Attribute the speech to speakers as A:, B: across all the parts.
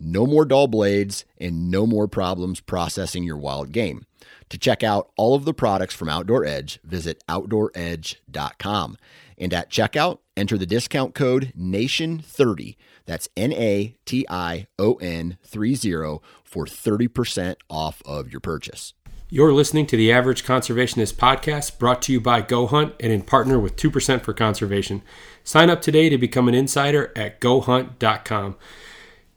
A: No more dull blades and no more problems processing your wild game. To check out all of the products from Outdoor Edge, visit OutdoorEdge.com. And at checkout, enter the discount code NATION30. That's N A T I O N 30 for 30% off of your purchase.
B: You're listening to the Average Conservationist podcast brought to you by Go Hunt and in partner with 2% for Conservation. Sign up today to become an insider at gohunt.com.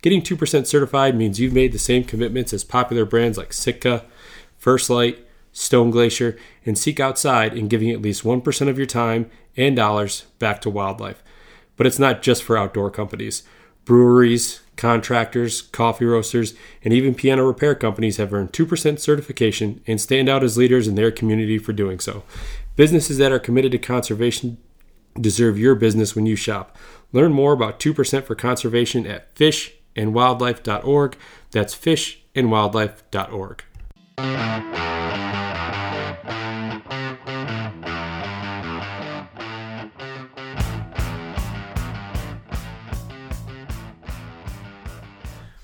B: Getting 2% certified means you've made the same commitments as popular brands like Sitka, First Lite, Stone Glacier, and Seek Outside in giving at least 1% of your time and dollars back to wildlife. But it's not just for outdoor companies. Breweries, contractors, coffee roasters, and even piano repair companies have earned 2% certification and stand out as leaders in their community for doing so. Businesses that are committed to conservation deserve your business when you shop. Learn more about 2% for conservation at fish fishandwildlife.org. That's fishandwildlife.org.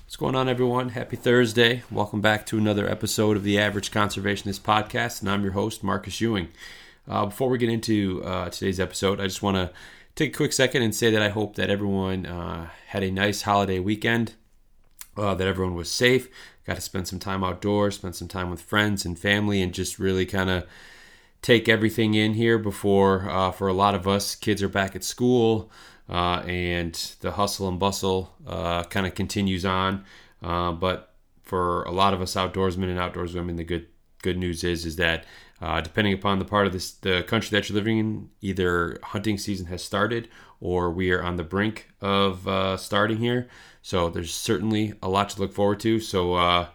B: What's going on, everyone? Happy Thursday. Welcome back to another episode of the Average Conservationist Podcast, and I'm your host, Marcus Ewing. Uh, before we get into uh, today's episode, I just want to take a quick second and say that I hope that everyone uh, had a nice holiday weekend, uh, that everyone was safe, got to spend some time outdoors, spend some time with friends and family, and just really kind of take everything in here before, uh, for a lot of us, kids are back at school uh, and the hustle and bustle uh, kind of continues on. Uh, but for a lot of us outdoorsmen and outdoors women, the good good news is is that uh, depending upon the part of this, the country that you're living in, either hunting season has started or we are on the brink of uh, starting here. So there's certainly a lot to look forward to. So uh,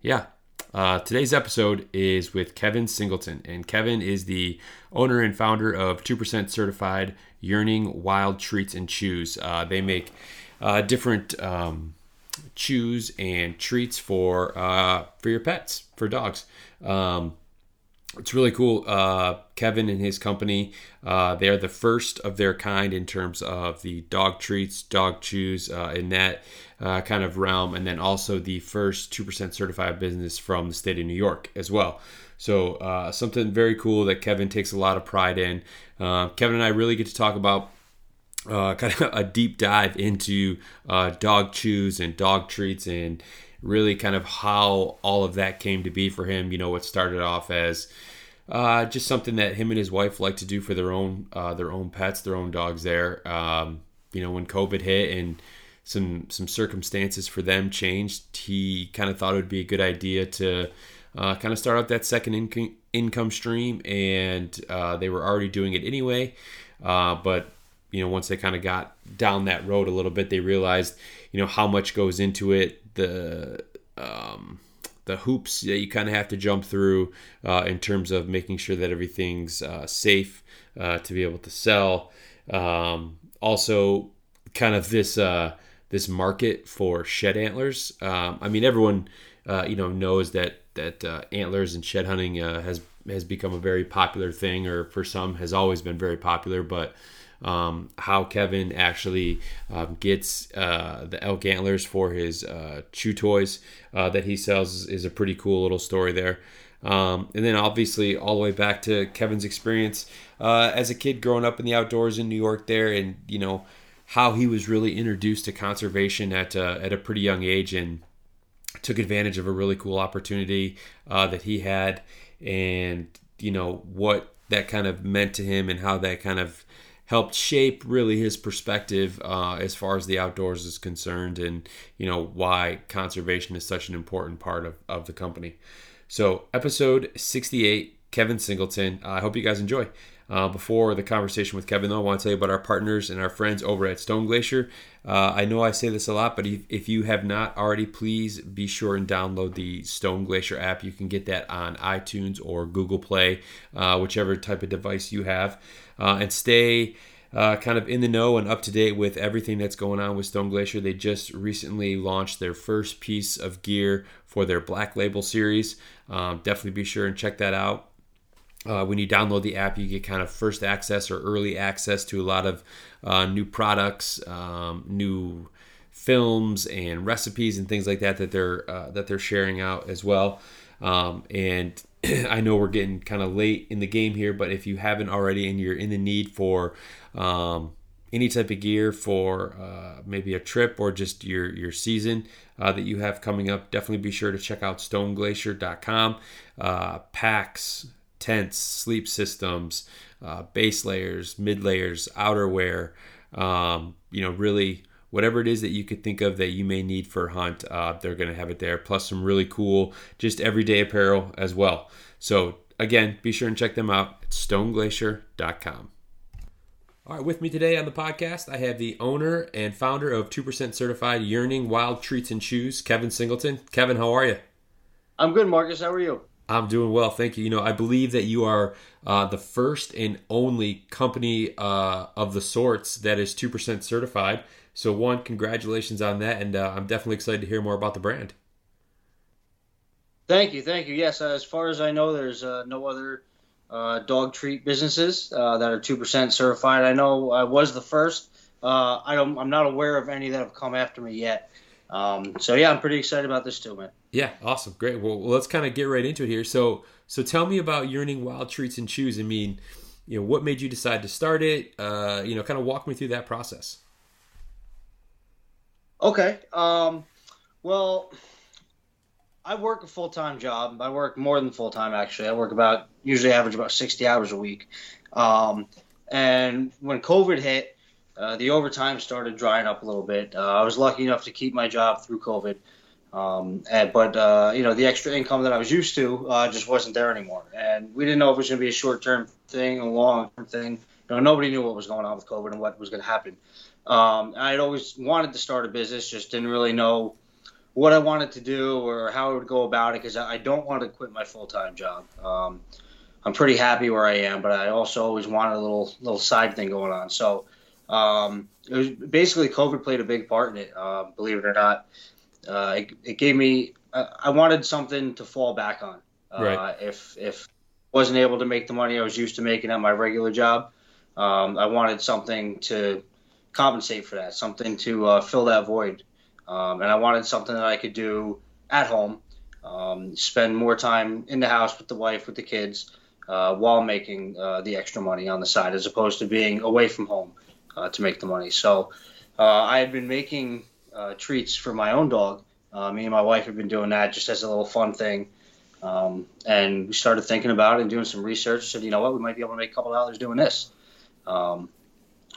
B: yeah, uh, today's episode is with Kevin Singleton, and Kevin is the owner and founder of 2% Certified Yearning Wild Treats and Chews. Uh, they make uh, different um, chews and treats for for your pets, for dogs. Um, it's really cool. Uh, Kevin and his company, uh, they are the first of their kind in terms of the dog treats, dog chews, uh, in that uh, kind of realm, and then also the first 2% certified business from the state of New York as well. So, uh, something very cool that Kevin takes a lot of pride in. Uh, Kevin and I really get to talk about kind of a deep dive into dog chews and dog treats and really kind of how all of that came to be for him. You know, what started off as uh, just something that him and his wife like to do for their own uh, their own pets, their own dogs. There, um, you know, when COVID hit and some some circumstances for them changed, he kind of thought it would be a good idea to uh, kind of start out that second income income stream, and uh, they were already doing it anyway. Uh, but you know, once they kind of got down that road a little bit, they realized, you know, how much goes into it, the um, the hoops that you kind of have to jump through uh, in terms of making sure that everything's uh, safe uh, to be able to sell. Um, also, kind of this uh, this market for shed antlers. Um, I mean, everyone uh, you know knows that that uh, antlers and shed hunting has has become a very popular thing, or for some has always been very popular, but um, how Kevin actually um, gets uh, the elk antlers for his uh, chew toys uh, that he sells is a pretty cool little story there. Um, and then obviously all the way back to Kevin's experience uh, as a kid growing up in the outdoors in New York there, and you know how he was really introduced to conservation at uh, at a pretty young age and took advantage of a really cool opportunity uh, that he had, and you know what that kind of meant to him and how that kind of helped shape really his perspective uh, as far as the outdoors is concerned and you know why conservation is such an important part of, of the company. So episode 68 kevin singleton. I hope you guys enjoy uh, before the conversation with Kevin, though, I want to tell you about our partners and our friends over at Stone Glacier. Uh, I know I say this a lot, but if, you have not already, please be sure and download the Stone Glacier app. You can get that on iTunes or Google Play, uh, whichever type of device you have, uh, and stay. Uh, kind of in the know and up to date with everything that's going on with Stone Glacier. They just recently launched their first piece of gear for their Black Label series. Um, definitely be sure and check that out. Uh, when you download the app, you get kind of first access or early access to a lot of uh, new products, um, new films and recipes and things like that that they're uh, that they're sharing out as well. Um, and I know we're getting kind of late in the game here, but if you haven't already and you're in the need for um, any type of gear for uh, maybe a trip or just your your season uh, that you have coming up, definitely be sure to check out StoneGlacier.com. Uh, packs, tents, sleep systems, uh, base layers, mid layers, outerwear. Um, you know, really whatever it is that you could think of that you may need for a hunt, uh, they're going to have it there. Plus some really cool, just everyday apparel as well. So again, be sure and check them out at StoneGlacier.com. All right, with me today on the podcast, I have the owner and founder of 2% Certified Yearning Wild Treats and Chews, Kevin Singleton. Kevin, how are you?
C: I'm good, Marcus. How are you?
B: I'm doing well, thank you. You know, I believe that you are uh, the first and only company uh, of the sorts that is two percent certified. So, one, congratulations on that, and uh, I'm definitely excited to hear more about the brand.
C: Thank you, thank you. Yes, as far as I know, there's uh, no other uh, dog treat businesses uh, that are two percent certified. I know I was the first. I don't. I'm not aware of any that have come after me yet. Um, so yeah, I'm pretty excited about this too, man.
B: Yeah, awesome, great. Well, let's kind of get right into it here. So, so tell me about yearning wild treats and chews. I mean, you know, what made you decide to start it? Uh, you know, kind of walk me through that process.
C: Okay. Um, well, I work a full time job. I work more than full time actually. I work about usually average about 60 hours a week. Um, and when COVID hit, uh, the overtime started drying up a little bit. Uh, I was lucky enough to keep my job through COVID, um, and, but uh, you know the extra income that I was used to uh, just wasn't there anymore. And we didn't know if it was going to be a short-term thing, a long-term thing. You know, nobody knew what was going on with COVID and what was going to happen. Um, I'd always wanted to start a business, just didn't really know what I wanted to do or how I would go about it because I don't want to quit my full-time job. Um, I'm pretty happy where I am, but I also always wanted a little little side thing going on. So um, it was basically COVID played a big part in it. Uh, believe it or not, uh, it, it, gave me. I, I, wanted something to fall back on. Uh, right. If if wasn't able to make the money I was used to making at my regular job, um, I wanted something to compensate for that, something to uh, fill that void, um, and I wanted something that I could do at home, um, spend more time in the house with the wife, with the kids, uh, while making uh, the extra money on the side, as opposed to being away from home uh, to make the money. So uh, I had been making uh, treats for my own dog. Uh, me and my wife had been doing that just as a little fun thing. Um, and we started thinking about it and doing some research. Said, you know what, we might be able to make a couple dollars doing this. Um,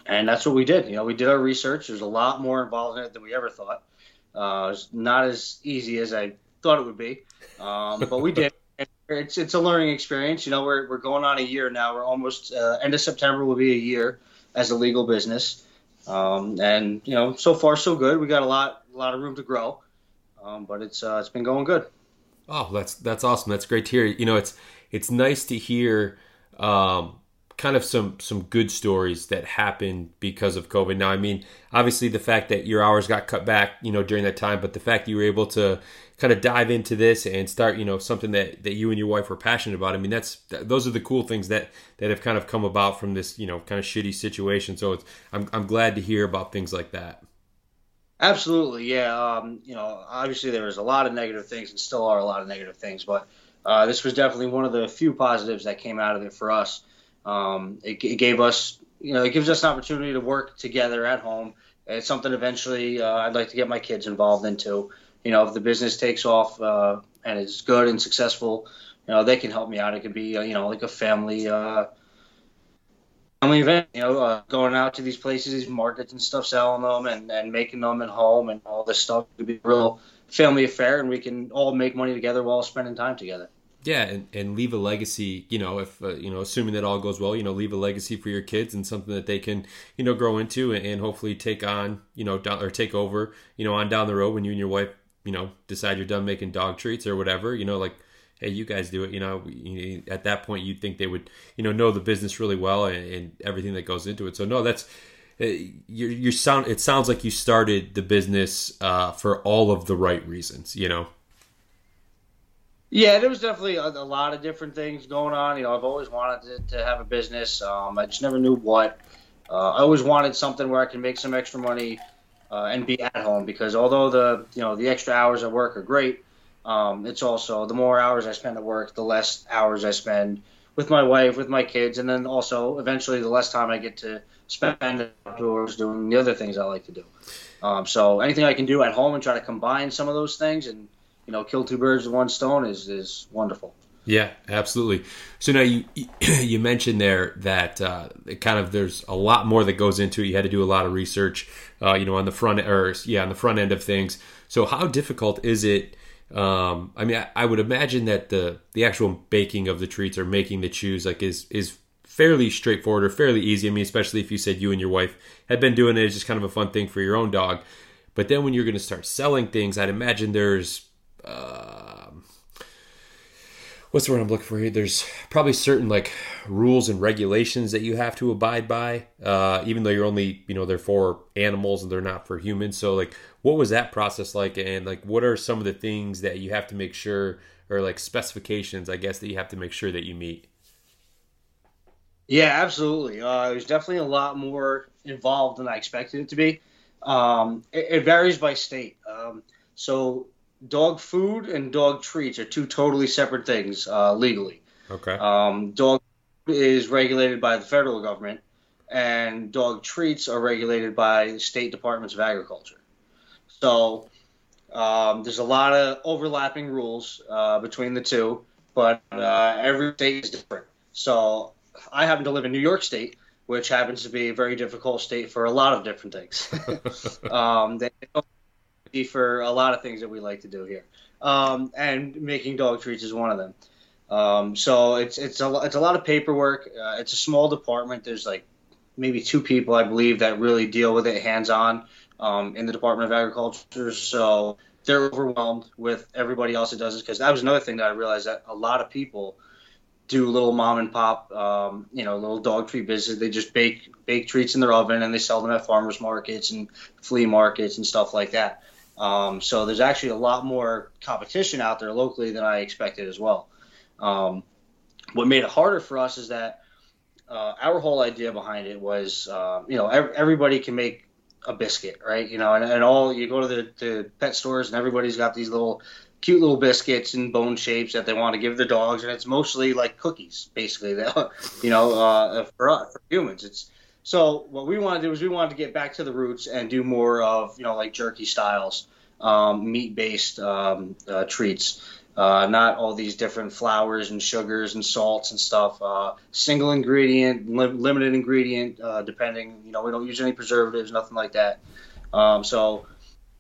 C: and that's what we did. You know, we did our research. There's a lot more involved in it than we ever thought. Uh, it's not as easy as I thought it would be, um, but we did. It's it's a learning experience. You know, we're we're going on a year now. We're almost uh, end of September will be a year as a legal business. Um, and you know, so far so good. We got a lot, a lot of room to grow, um, but it's uh, it's been going good.
B: Oh, that's that's awesome. That's great to hear. You know, it's it's nice to hear um, kind of some some good stories that happened because of COVID. Now, I mean, obviously the fact that your hours got cut back, you know, during that time, but the fact that you were able to kind of dive into this and start, you know, something that that you and your wife were passionate about. I mean, that's those are the cool things that that have kind of come about from this, you know, kind of shitty situation. So it's I'm I'm glad to hear about things like that.
C: Absolutely, yeah. Um, you know, obviously there was a lot of negative things and still are a lot of negative things, but uh, this was definitely one of the few positives that came out of it for us. Um, it, it, gave us, you know, it gives us an opportunity to work together at home. It's something eventually uh, I'd like to get my kids involved into. You know, if the business takes off uh, and it's good and successful, you know, they can help me out. It could be, uh, you know, like a family, uh, family event, you know, uh, going out to these places, these markets and stuff, selling them and, and making them at home and all this stuff. It could be a real family affair, and we can all make money together while spending time together.
B: Yeah, and, and leave a legacy. You know, if uh, you know, assuming that all goes well, you know, leave a legacy for your kids and something that they can, you know, grow into and, and hopefully take on, you know, down, or take over, you know, on down the road when you and your wife, you know, decide you're done making dog treats or whatever. You know, like hey, you guys do it. You know, at that point, you'd think they would, you know, know the business really well and, and everything that goes into it. So no, that's uh, you. You sound. It sounds like you started the business uh, for all of the right reasons. You know.
C: Yeah, there was definitely a, a, lot of different things going on. You know, I've always wanted to, to have a business. Um, I just never knew what. Uh, I always wanted something where I can make some extra money uh, and be at home because although the you know the extra hours at work are great, um, it's also the more hours I spend at work, the less hours I spend with my wife, with my kids, and then also eventually the less time I get to spend outdoors doing the other things I like to do. Um, so anything I can do at home and try to combine some of those things and you know kill two birds with one stone is is wonderful.
B: Yeah, absolutely. So now you you mentioned there that uh, kind of there's a lot more that goes into it. You had to do a lot of research, uh, you know, on the front or yeah, on the front end of things. So how difficult is it? Um, I mean, I, I, would imagine that the the actual baking of the treats or making the chews like is is fairly straightforward or fairly easy. I mean, especially if you said you and your wife had been doing it, it's just kind of a fun thing for your own dog. But then when you're going to start selling things, I'd imagine there's uh, what's the word I'm looking for here? There's probably certain like rules and regulations that you have to abide by, uh, even though you're only, you know, they're for animals and they're not for humans. So like, what was that process like? And like, what are some of the things that you have to make sure or like specifications, I guess, that you have to make sure that you meet?
C: Yeah, absolutely. Uh, there's definitely a lot more involved than I expected it to be. Um, it, it, varies by state. Um, so dog food and dog treats are two totally separate things uh, legally.
B: Okay.
C: Um, dog is regulated by the federal government, and dog treats are regulated by state departments of agriculture. So um, there's a lot of overlapping rules uh, between the two, but uh, every state is different. So I happen to live in New York State, which happens to be a very difficult state for a lot of different things. um, they don't for a lot of things that we like to do here, um, and making dog treats is one of them. Um, so it's it's a it's a lot of paperwork. Uh, it's a small department. There's like maybe two people, I believe, that really deal with it hands on um, in the Department of Agriculture. So they're overwhelmed with everybody else that does it because that was another thing that I realized that a lot of people do little mom and pop, um, you know, little dog treat business. They just bake bake treats in their oven and they sell them at farmers markets and flea markets and stuff like that. Um, so there's actually a lot more competition out there locally than I expected as well. Um, what made it harder for us is that uh, our whole idea behind it was, uh, you know, everybody can make a biscuit, right? You know, and, and all you go to the, the pet stores and everybody's got these little cute little biscuits and bone shapes that they want to give their dogs, and it's mostly like cookies, basically. That you know, uh, for us, for humans, it's so what we wanted to do is we wanted to get back to the roots and do more of you know like jerky styles, um, meat based um, uh, treats. Uh, not all these different flours and sugars and salts and stuff. Uh, single ingredient, li- limited ingredient, uh, depending. You know, we don't use any preservatives, nothing like that. Um, so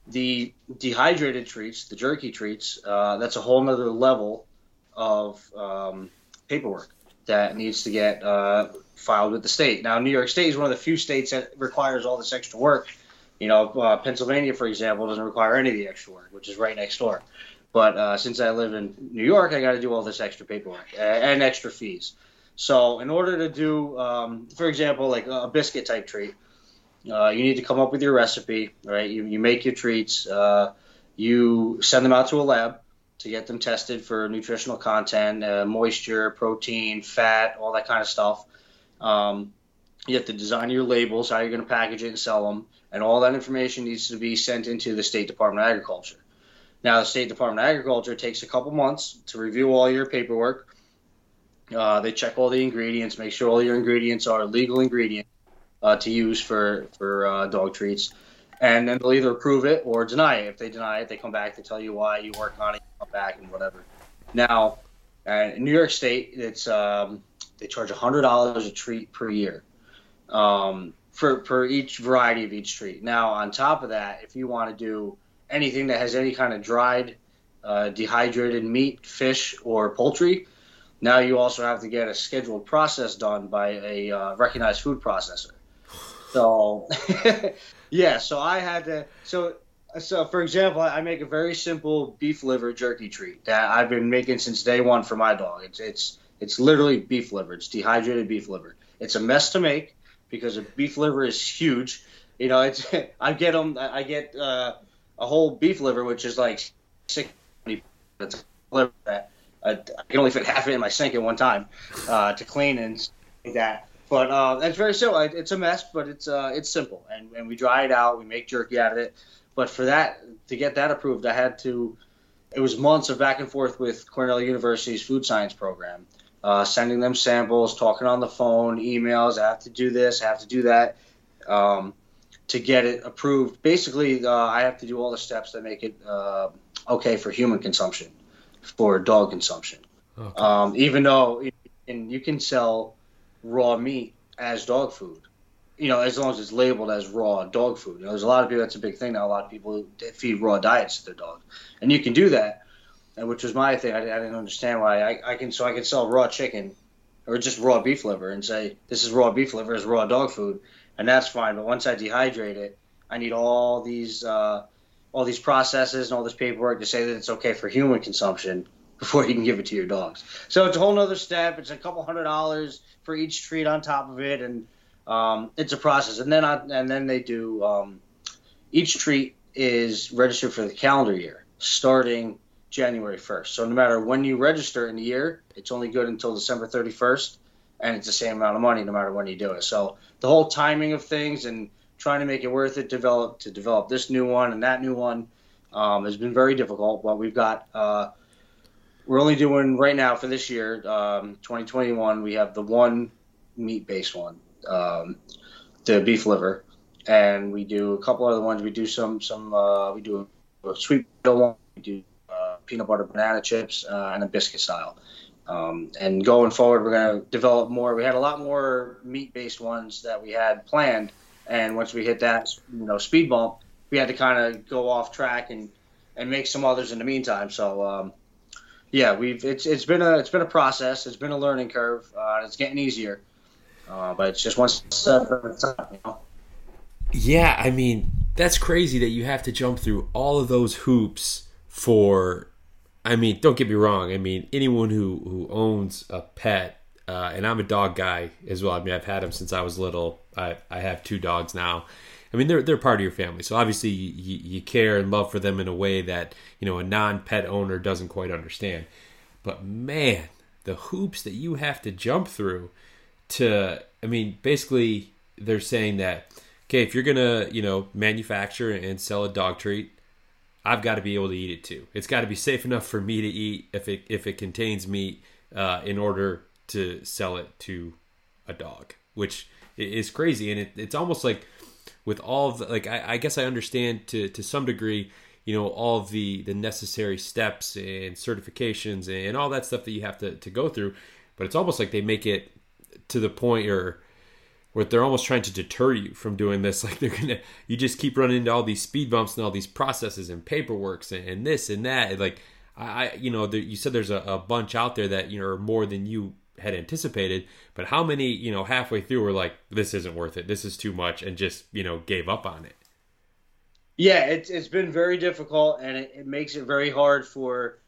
C: the dehydrated treats, the jerky treats, uh, that's a whole nother level of um, paperwork that needs to get uh, filed with the state. Now, New York State is one of the few states that requires all this extra work. You know, uh, Pennsylvania, for example, doesn't require any of the extra work, which is right next door. But uh, since I live in New York, I got to do all this extra paperwork and extra fees. So, in order to do, um, for example, like a biscuit type treat, uh, you need to come up with your recipe, right? You, you make your treats, uh, you send them out to a lab to get them tested for nutritional content, uh, moisture, protein, fat, all that kind of stuff. Um, you have to design your labels, how you're going to package it and sell them, and all that information needs to be sent into the State Department of Agriculture. Now, the State Department of Agriculture takes a couple months to review all your paperwork. Uh, they check all the ingredients, make sure all your ingredients are legal ingredients uh, to use for for uh, dog treats, and then they'll either approve it or deny it. If they deny it, they come back they tell you why you work on it, come back and whatever. Now, in New York State, it's um, they charge hundred dollars a treat per year. um, for for each variety of each treat. Now, on top of that, if you want to do anything that has any kind of dried, uh, dehydrated meat, fish, or poultry, now you also have to get a scheduled process done by a uh, recognized food processor. So, yeah, so I had to. So, so for example, I make a very simple beef liver jerky treat that I've been making since day one for my dog. It's it's it's literally beef liver. It's dehydrated beef liver. It's a mess to make because a beef liver is huge. You know, it's I get them. I get uh, a whole beef liver, which is like six liver that I, I can only fit half it in my sink at one time uh, to clean and that. But uh, it's very simple. It's a mess, but it's uh, it's simple, and, and we dry it out. We make jerky out of it. But for that to get that approved, I had to. It was months of back and forth with Cornell University's food science program, uh, sending them samples, talking on the phone, emails. I have to do this. I have to do that. Um, to get it approved, basically, uh, I have to do all the steps that make it uh, okay for human consumption, for dog consumption. Okay. Um, even though and you can sell raw meat as dog food, you know, as long as it's labeled as raw dog food. You know, there's a lot of people. That's a big thing now. A lot of people feed raw diets to their dog, and you can do that. And which was my thing. I, I didn't understand why I, I can. So I can sell raw chicken, or just raw beef liver, and say this is raw beef liver, is raw dog food, and that's fine. But once I dehydrate it, I need all these uh, all these processes and all this paperwork to say that it's okay for human consumption before you can give it to your dogs. So it's a whole other step. It's a couple hundred dollars for each treat on top of it, and um, it's a process. And then I, and then they do um, each treat is registered for the calendar year starting January 1st. So no matter when you register in the year, it's only good until December 31st, and it's the same amount of money no matter when you do it. So the whole timing of things and trying to make it worth it develop to develop this new one and that new one um, has been very difficult. But we've got uh, we're only doing right now for this year, um, 2021. We have the one meat based one, um, the beef liver, and we do a couple other ones. We do some some uh, we do a sweet potato one. We do uh, peanut butter banana chips uh, and a biscuit style. Um, and going forward, we're going to develop more. We had a lot more meat-based ones that we had planned, and once we hit that, you know, speed bump, we had to kind of go off track and and make some others in the meantime. So, um, yeah, we've it's it's been a it's been a process. It's been a learning curve. Uh, it's getting easier, uh, but it's just one step at a time.
B: Yeah, I mean that's crazy that you have to jump through all of those hoops for I mean, don't get me wrong. I mean, anyone who who owns a pet, uh, and I'm a dog guy as well. I mean, I've had them since I was little. I I have two dogs now. I mean, they're they're part of your family, so obviously you, you care and love for them in a way that you know a non-pet owner doesn't quite understand. But man, the hoops that you have to jump through to, I mean, basically they're saying that okay, if you're gonna you know manufacture and sell a dog treat, I've got to be able to eat it too. It's got to be safe enough for me to eat if it if it contains meat uh, in order to sell it to a dog, which is crazy. And it, it's almost like with all of the, like I, I guess I understand to to some degree, you know, all of the the necessary steps and certifications and all that stuff that you have to to go through, but it's almost like they make it to the point or where they're almost trying to deter you from doing this. Like they're gonna, you just keep running into all these speed bumps and all these processes and paperworks and, and this and that. Like I, you know, you said there's a, a, bunch out there that you know are more than you had anticipated. But how many, you know, halfway through were like, this isn't worth it. This is too much, and just you know gave up on it.
C: Yeah, it's it's been very difficult, and it, it makes it very hard for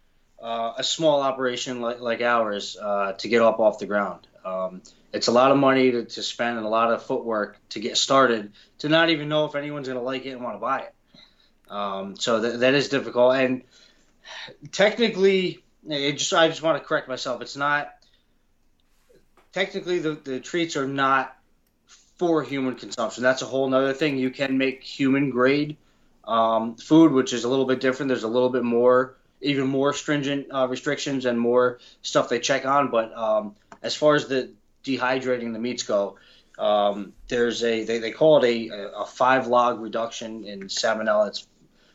C: uh, a small operation like like ours uh, to get up off the ground. Um, it's a lot of money to, to spend and a lot of footwork to get started to not even know if anyone's going to like it and want to buy it. Um, so th- that is difficult. And technically, just, I just want to correct myself. It's not technically the, the treats are not for human consumption. That's a whole other thing. You can make human grade um, food, which is a little bit different. There's a little bit more, even more stringent uh, restrictions and more stuff they check on. But um, as far as the dehydrating the meats go, um, there's a they, they call it a, a five log reduction in salmonella. It's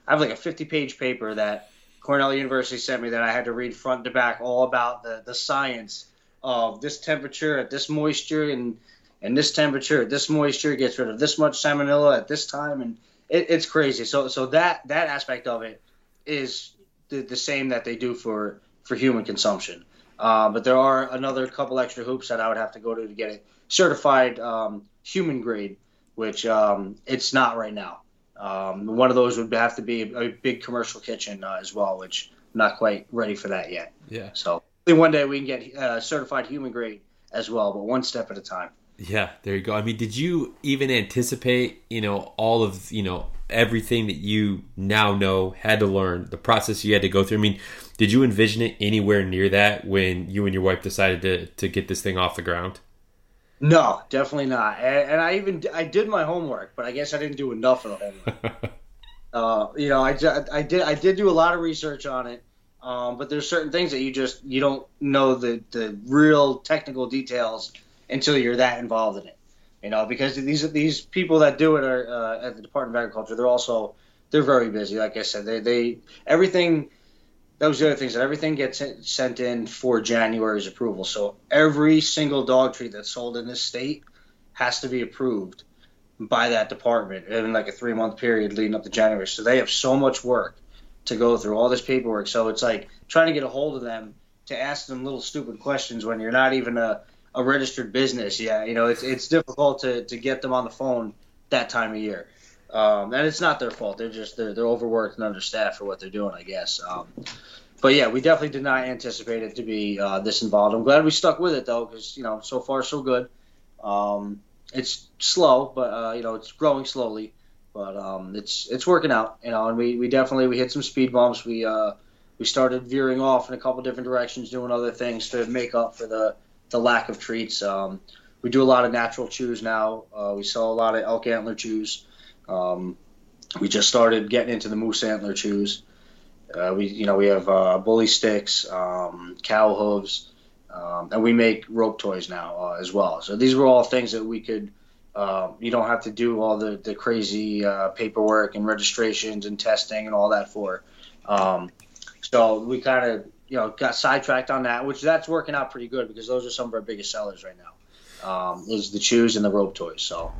C: I have like a 50 page paper that Cornell University sent me that I had to read front to back all about the the science of this temperature at this moisture and and this temperature, at this moisture gets rid of this much salmonella at this time, and it, it's crazy. So so that that aspect of it is the, the same that they do for for human consumption. Uh, but there are another couple extra hoops that I would have to go to to get it certified um, human grade, which um, it's not right now. Um, one of those would have to be a, a big commercial kitchen uh, as well, which I'm not quite ready for that yet.
B: Yeah.
C: So one day we can get uh, certified human grade as well, but one step at a time.
B: Yeah, there you go. I mean, did you even anticipate, you know, all of, you know, everything that you now know, had to learn, the process you had to go through? I mean, did you envision it anywhere near that when you and your wife decided to, to get this thing off the ground?
C: No, definitely not. And, and I even I did my homework, but I guess I didn't do enough of the homework. uh, you know, I, I did I did do a lot of research on it, um, but there's certain things that you just you don't know the the real technical details until you're that involved in it. You know, because these these people that do it are uh, at the Department of Agriculture. They're also they're very busy. Like I said, they they everything that was the other that everything gets sent in for January's approval. So every single dog treat that's sold in this state has to be approved by that department in like a three month period leading up to January. So they have so much work to go through all this paperwork. So it's like trying to get a hold of them to ask them little stupid questions when you're not even a, a registered business. Yeah, you know, it's it's difficult to, to get them on the phone that time of year. Um, and it's not their fault. They're just they're, they're overworked and understaffed for what they're doing, I guess. Um, but yeah, we definitely did not anticipate it to be uh, this involved. I'm glad we stuck with it though, because you know so far so good. Um, it's slow, but uh, you know it's growing slowly, but um, it's it's working out. You know, and we, we definitely we hit some speed bumps. We uh, we started veering off in a couple different directions, doing other things to make up for the the lack of treats. Um, we do a lot of natural chews now. Uh, we sell a lot of elk antler chews. Um, we just started getting into the moose antler chews. Uh, we, you know, we have uh, bully sticks, um, cow hooves, um, and we make rope toys now uh, as well. So these were all things that we could. Um, you don't have to do all the the crazy uh, paperwork and registrations and testing and all that for. Um, so we kind of you know got sidetracked on that, which that's working out pretty good because those are some of our biggest sellers right now. Um, is the chews and the rope toys. So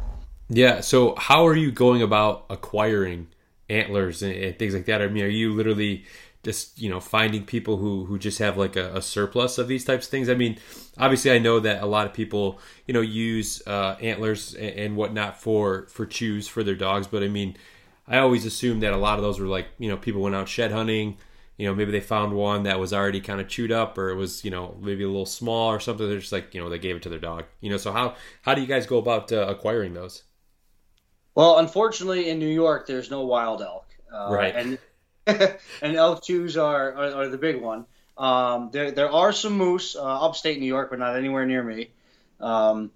B: yeah. So how are you going about acquiring antlers and, and things like that? I mean, are you literally just you know finding people who who just have like a, a, surplus of these types of things. I mean obviously i know that a lot of people you know use uh, antlers and, and, whatnot for for chews for their dogs but i mean i always assumed that a lot of those were like you know people went out shed hunting you know maybe they found one that was already kind of chewed up or it was you know maybe a little small or something. They're just like you know they gave it to their dog you know? So how how do you guys go about uh, acquiring those?
C: Well unfortunately in new york there's no wild elk
B: uh, right.
C: And and elk chews are, are, are the big one. Um, there there are some moose uh, upstate New York, but not anywhere near me. Um,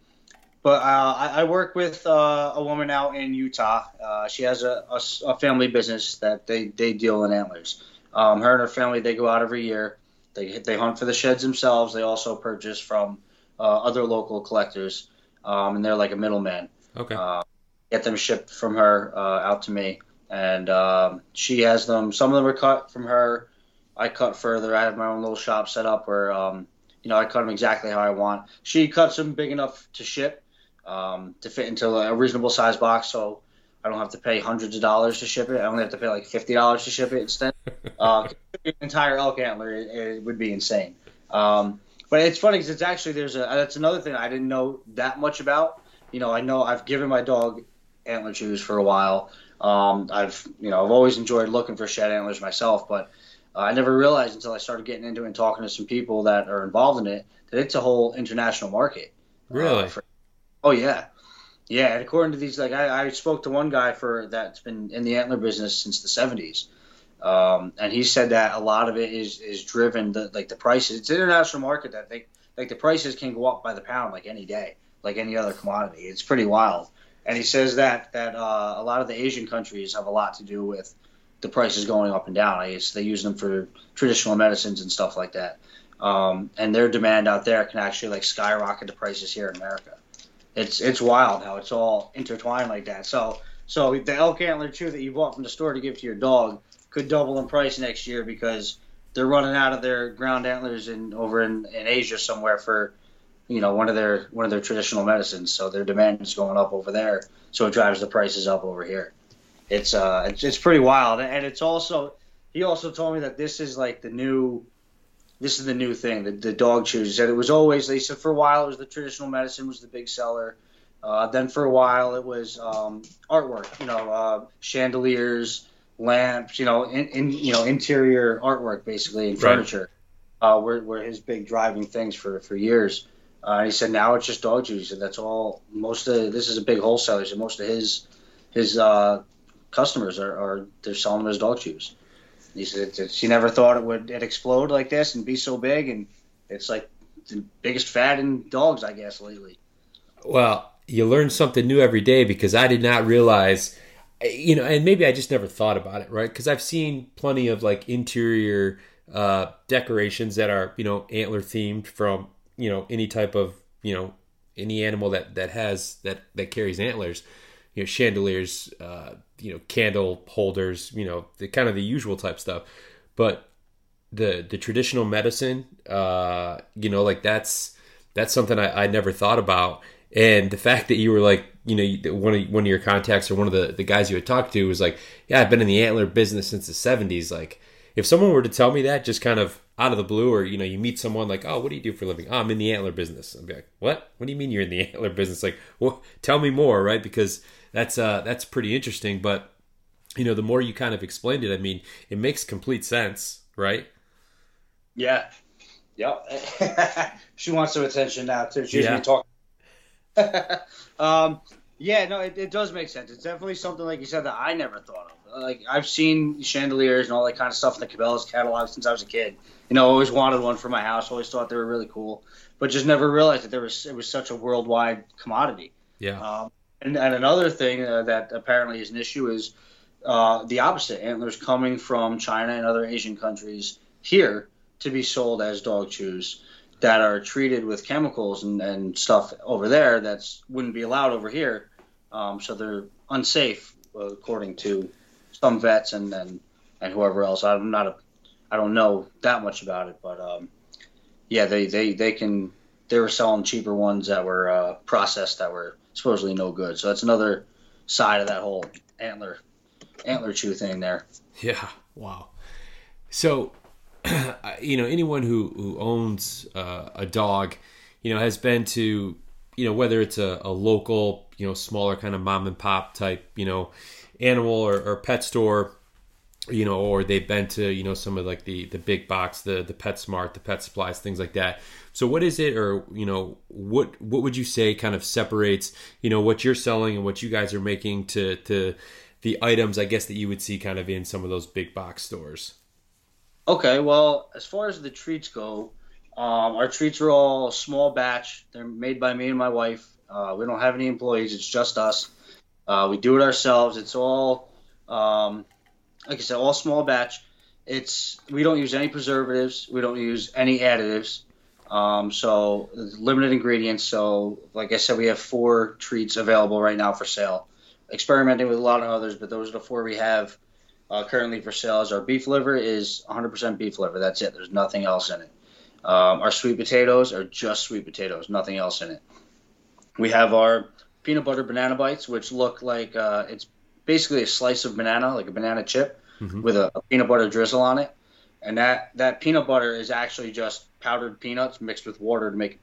C: but uh, I, I, work with uh, a woman out in Utah. Uh, she has a, a, a, family business that they, they deal in antlers. Um, her and her family they go out every year. They they hunt for the sheds themselves. They also purchase from uh, other local collectors, um, and they're like a middleman.
B: Okay.
C: Uh, get them shipped from her out to me and um, she has them. Some of them are cut from her. I cut further. I have my own little shop set up where um, you know I cut them exactly how I want. She cuts them big enough to ship um, to fit into a reasonable size box, so I don't have to pay hundreds of dollars to ship it. I only have to pay like fifty dollars to ship it instead. Uh, an entire elk antler it, it would be insane. Um, but it's funny because it's actually there's a that's another thing I didn't know that much about. You know, I know I've given my dog antler chews for a while. Um, I've you know I've always enjoyed looking for shed antlers myself, but uh, I never realized until I started getting into it and talking to some people that are involved in it that it's a whole international market.
B: Really? Uh, for,
C: oh yeah, yeah. And according to these, like I, I, spoke to one guy for that's been in the antler business since the '70s, um, and he said that a lot of it is is driven the like the prices. It's an international market that they like the prices can go up by the pound like any day, like any other commodity. It's pretty wild and he says that that uh, a lot of the Asian countries have a lot to do with the prices going up and down. I guess they use them for traditional medicines and stuff like that. Um, and their demand out there can actually like skyrocket the prices here in America. It's it's wild how it's all intertwined like that. So so the elk antler chew that you bought from the store to give to your dog could double in price next year because they're running out of their ground antlers in over in, in Asia somewhere for you know one of their one of their traditional medicines. So their demand is going up over there, so it drives the prices up over here. It's uh it's, it's pretty wild, and it's also he also told me that this is like the new this is the new thing the, the dog chews. He said it was always they said for a while it was the traditional medicine was the big seller. Uh, then for a while it was um, artwork, you know, uh, chandeliers, lamps, you know, in, in you know interior artwork basically and furniture. Right. Uh, were, were his big driving things for for years. Uh, he said now it's just dog. He said that's all. Most of this is a big wholesaler. So most of his his uh, customers are, are they're selling them as dog chews. He said she never thought it would it explode like this and be so big, and it's like the biggest fad in dogs, I guess, lately.
B: Well, you learn something new every day because I did not realize, you know, and maybe I just never thought about it, right? Because I've seen plenty of like interior uh, decorations that are, you know, antler themed from, you know, any type of, you know, any animal that that has that that carries antlers you know chandeliers, uh, you know candle holders, you know the kind of the usual type stuff. But the the traditional medicine, uh, you know, like that's that's something I, I never thought about. And the fact that you were like, you know, one of one of your contacts or one of the, the guys you had talked to was like, yeah, I've been in the antler business since the '70s. Like, if someone were to tell me that, just kind of out of the blue, or you know, you meet someone like, "Oh, what do you do for a living?" Oh, I'm in the antler business. I'd be like, "What? What do you mean you're in the antler business?" Like, well, tell me more, right? Because that's uh that's pretty interesting. But you know, the more you kind of explained it, I mean, it makes complete sense, right?
C: Yeah. Yep. she wants some attention now too. She's yeah. talking. um, yeah, no, it, it does make sense. It's definitely something like you said that I never thought of. Like I've seen chandeliers and all that kind of stuff in the Cabela's catalog since I was a kid. You know, always wanted one for my house. Always thought they were really cool, but just never realized that there was it was such a worldwide commodity.
B: Yeah.
C: Um, and, and another thing uh, that apparently is an issue is uh, the opposite antlers coming from China and other Asian countries here to be sold as dog chews that are treated with chemicals and, and stuff over there that wouldn't be allowed over here. Um, so they're unsafe, according to some vets and, and and whoever else. I'm not a, I don't know that much about it, but um, yeah, they, they, they can. They were selling cheaper ones that were uh, processed that were supposedly no good. So that's another side of that whole antler antler chew thing there.
B: Yeah. Wow. So, you know, anyone who who owns uh, a dog, you know, has been to, you know, whether it's a, a local, you know, smaller kind of mom and pop type, you know, animal or, or pet store you know, or they've been to, you know, some of like the the big box, the the Pet Smart, the Pet Supplies, things like that. So what is it, or you know, what what would you say kind of separates, you know, what you're selling and what you guys are making to to the items, I guess that you would see kind of in some of those big box stores.
C: Okay, well, as far as the treats go, um, our treats are all small batch. They're made by me and my wife. Uh, we don't have any employees. It's just us. Uh, we do it ourselves. It's all um, like I said, all small batch. It's we don't use any preservatives. We don't use any additives. Um, so limited ingredients. So like I said, we have four treats available right now for sale. Experimenting with a lot of others, but those are the four we have uh, currently for sale. As our beef liver is 100% beef liver. That's it. There's nothing else in it. Um, our sweet potatoes are just sweet potatoes, nothing else in it. We have our peanut butter banana bites, which look like uh, it's basically a slice of banana, like a banana chip, mm-hmm. with a, a, peanut butter drizzle on it. And that, that peanut butter is actually just powdered peanuts mixed with water to make,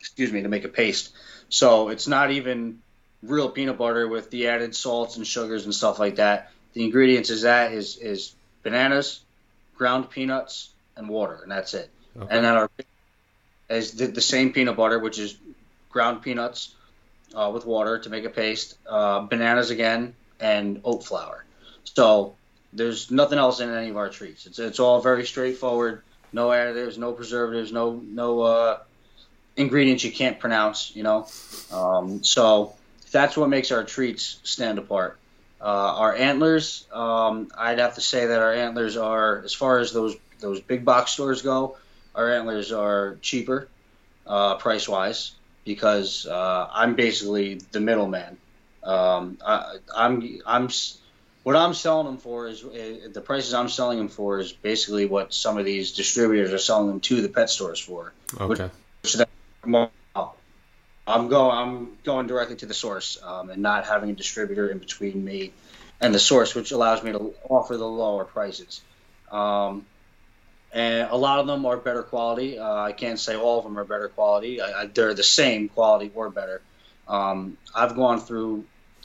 C: excuse me, to make a paste. So it's not even real peanut butter with the added salts and sugars and stuff like that. The ingredients is that is is bananas, ground peanuts, and water, and that's it. Okay. And then our is the, the, same peanut butter, which is ground peanuts uh, with water to make a paste, uh, bananas again, and oat flour. So there's nothing else in any of our treats. It's it's all very straightforward. No additives, no preservatives, no no uh, ingredients you can't pronounce. You know, um, so that's what makes our treats stand apart. Uh, our antlers, um, I'd have to say that our antlers are, as far as those those big box stores go, our antlers are cheaper, uh, price wise, because uh, I'm basically the middleman. Um, I, I'm I'm what I'm selling them for is, is, the prices I'm selling them for is basically what some of these distributors are selling them to the pet stores for.
B: Okay.
C: Which, which I'm going I'm going directly to the source um, and not having a distributor in between me and the source, which allows me to offer the lower prices. Um, and a lot of them are better quality. Uh, I can't say all of them are better quality. I, I, they're the same quality or better. Um, I've gone through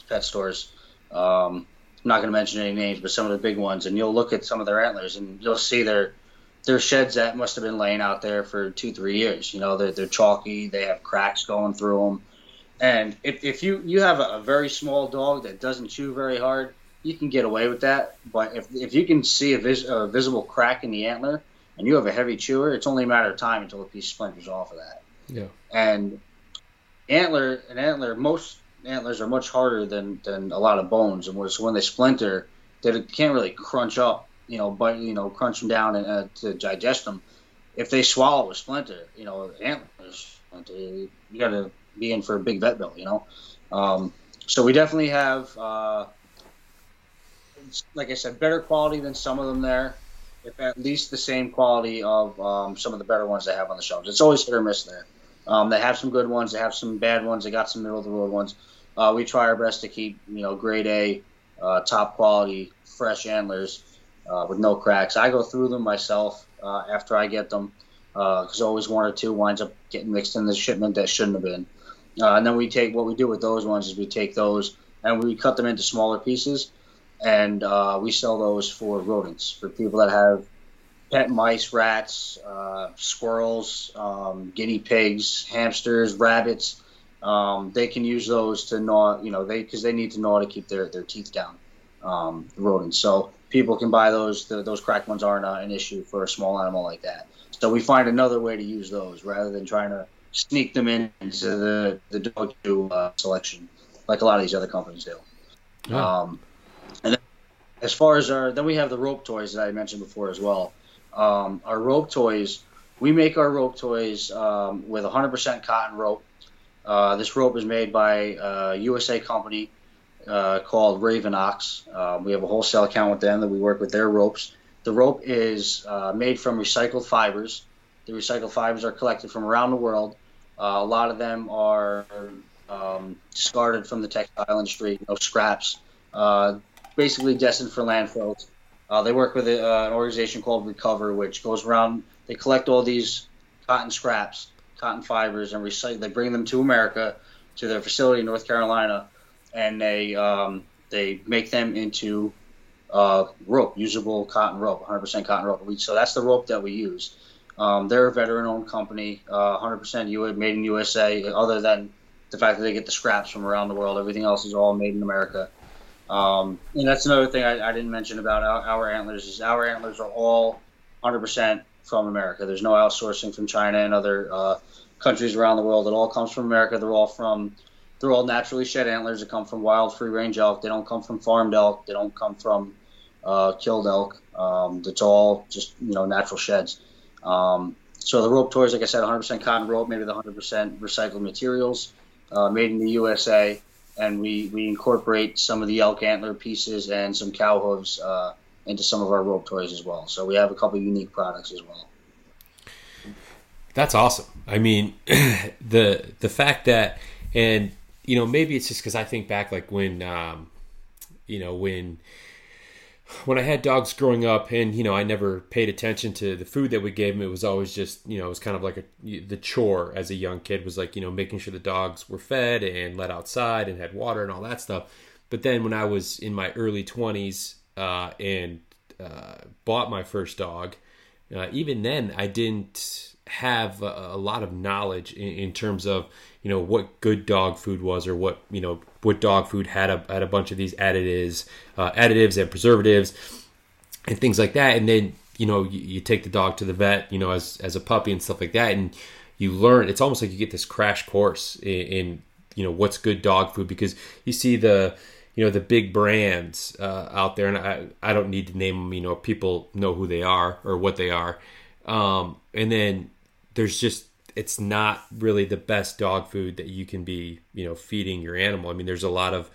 C: pet stores. Um, I'm not going to mention any names, but some of the big ones, and you'll look at some of their antlers, and you'll see their their sheds that must have been laying out there for two, three years. You know, they're, they're chalky. They have cracks going through them. And if, if you you have a, a very small dog that doesn't chew very hard, you can get away with that. But if, if you can see a, vis, a visible crack in the antler and you have a heavy chewer, it's only a matter of time until a piece splinters off of that.
B: Yeah.
C: And antler, an antler, most antlers are much harder than, than a lot of bones, and so when they splinter, they can't really crunch up, you know, but you know, crunch them down and uh, to digest them. If they swallow a splinter, you know, antlers, you got to be in for a big vet bill, you know. Um, so we definitely have. Uh, like I said, better quality than some of them there. If at least the same quality of um, some of the better ones they have on the shelves. It's always hit or miss there. Um, they have some good ones, they have some bad ones, they got some middle of the road ones. Uh, we try our best to keep you know grade A, uh, top quality, fresh antlers uh, with no cracks. I go through them myself uh, after I get them because uh, always one or two winds up getting mixed in the shipment that shouldn't have been. Uh, and then we take what we do with those ones is we take those and we cut them into smaller pieces and we sell those for rodents for people that have pet mice, rats, squirrels, um, guinea pigs, hamsters, rabbits. Um, they can use those to gnaw, you know, they because they need to gnaw to keep their, their teeth down. Um, rodents, so people can buy those. The, those cracked ones aren't uh, an issue for a small animal like that. So we find another way to use those rather than trying to sneak them into the the dog uh, selection like a lot of these other companies do. Yeah. Um, and then, as far as our, then we have the rope toys that I mentioned before as well. Um, our rope toys, we make our rope toys um, with 100% cotton rope. Uh, this rope is made by a USA company uh, called Ravenox. Uh, we have a wholesale account with them that we work with their ropes. The rope is uh, made from recycled fibers. The recycled fibers are collected from around the world. Uh, a lot of them are um, discarded from the textile industry, you know, scraps. Uh, basically destined for landfills. Uh, they work with a, uh, an organization called Recover, which goes around. They collect all these cotton scraps, cotton fibers, and recycle. They bring them to America, to their facility in North Carolina, and they um, they make them into uh, rope, usable cotton rope, 100% cotton rope. So that's the rope that we use. Um, they're a veteran-owned company, uh, 100% U- made in USA. Other than the fact that they get the scraps from around the world, everything else is all made in America. Um, and that's another thing I, I didn't mention about our, our, antlers is our antlers are all 100% from America. There's no outsourcing from China and other uh, countries around the world. It all comes from America. They're all from they're all naturally shed antlers that come from wild free range elk. They don't come from farmed elk. They don't come from uh, killed elk. Um, it's all just you know natural sheds. Um, so the rope toys, like I said, 100% cotton rope, made with 100% recycled materials, uh, made in the USA and we, we incorporate some of the elk antler pieces and some cow hooves uh, into some of our rope toys as well. So we have a couple unique products as well.
B: That's awesome. I mean, the the fact that and you know maybe it's just because I think back like when um, you know when when I had dogs growing up, and you know, I never paid attention to the food that we gave them. It was always just, you know, it was kind of like a the chore as a young kid was like, you know, making sure the dogs were fed and let outside and had water and all that stuff. But then when I was in my early twenties uh, and uh, bought my first dog, uh, even then I didn't have a, a lot of knowledge in, in terms of you know what good dog food was or what you know what dog food had a had a bunch of these additives, uh, additives and preservatives and things like that. And then you know you, you, take the dog to the vet, you know, as as a puppy and stuff like that, and you learn. It's almost like you get this crash course in, in you know what's good dog food because you see the you know the big brands uh, out there, and I I don't need to name them. You know, people know who they are or what they are. Um, and then there's just it's not really the best dog food that you can be, you know, feeding your animal. I mean, there's a lot of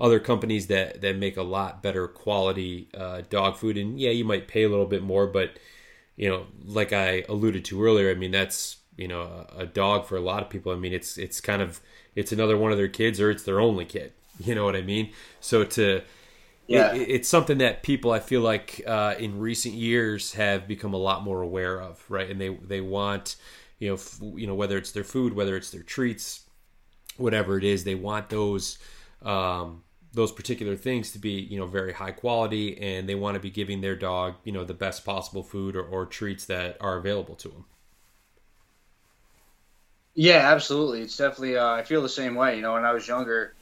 B: other companies that that make a lot better quality uh, dog food, and yeah, you might pay a little bit more, but you know, like I alluded to earlier, I mean, that's you know a, a dog for a lot of people. I mean, it's it's kind of it's another one of their kids or it's their only kid. You know what I mean? So to yeah, it, it's something that people I feel like uh, in recent years have become a lot more aware of, right? And they they want you know f- you know whether it's their food, whether it's their treats, whatever it is, they want those. Um, those particular things to be you know very high quality and they want to be giving their dog you know the best possible food or, or treats that are available to them
C: yeah absolutely it's definitely uh, i feel the same way you know when i was younger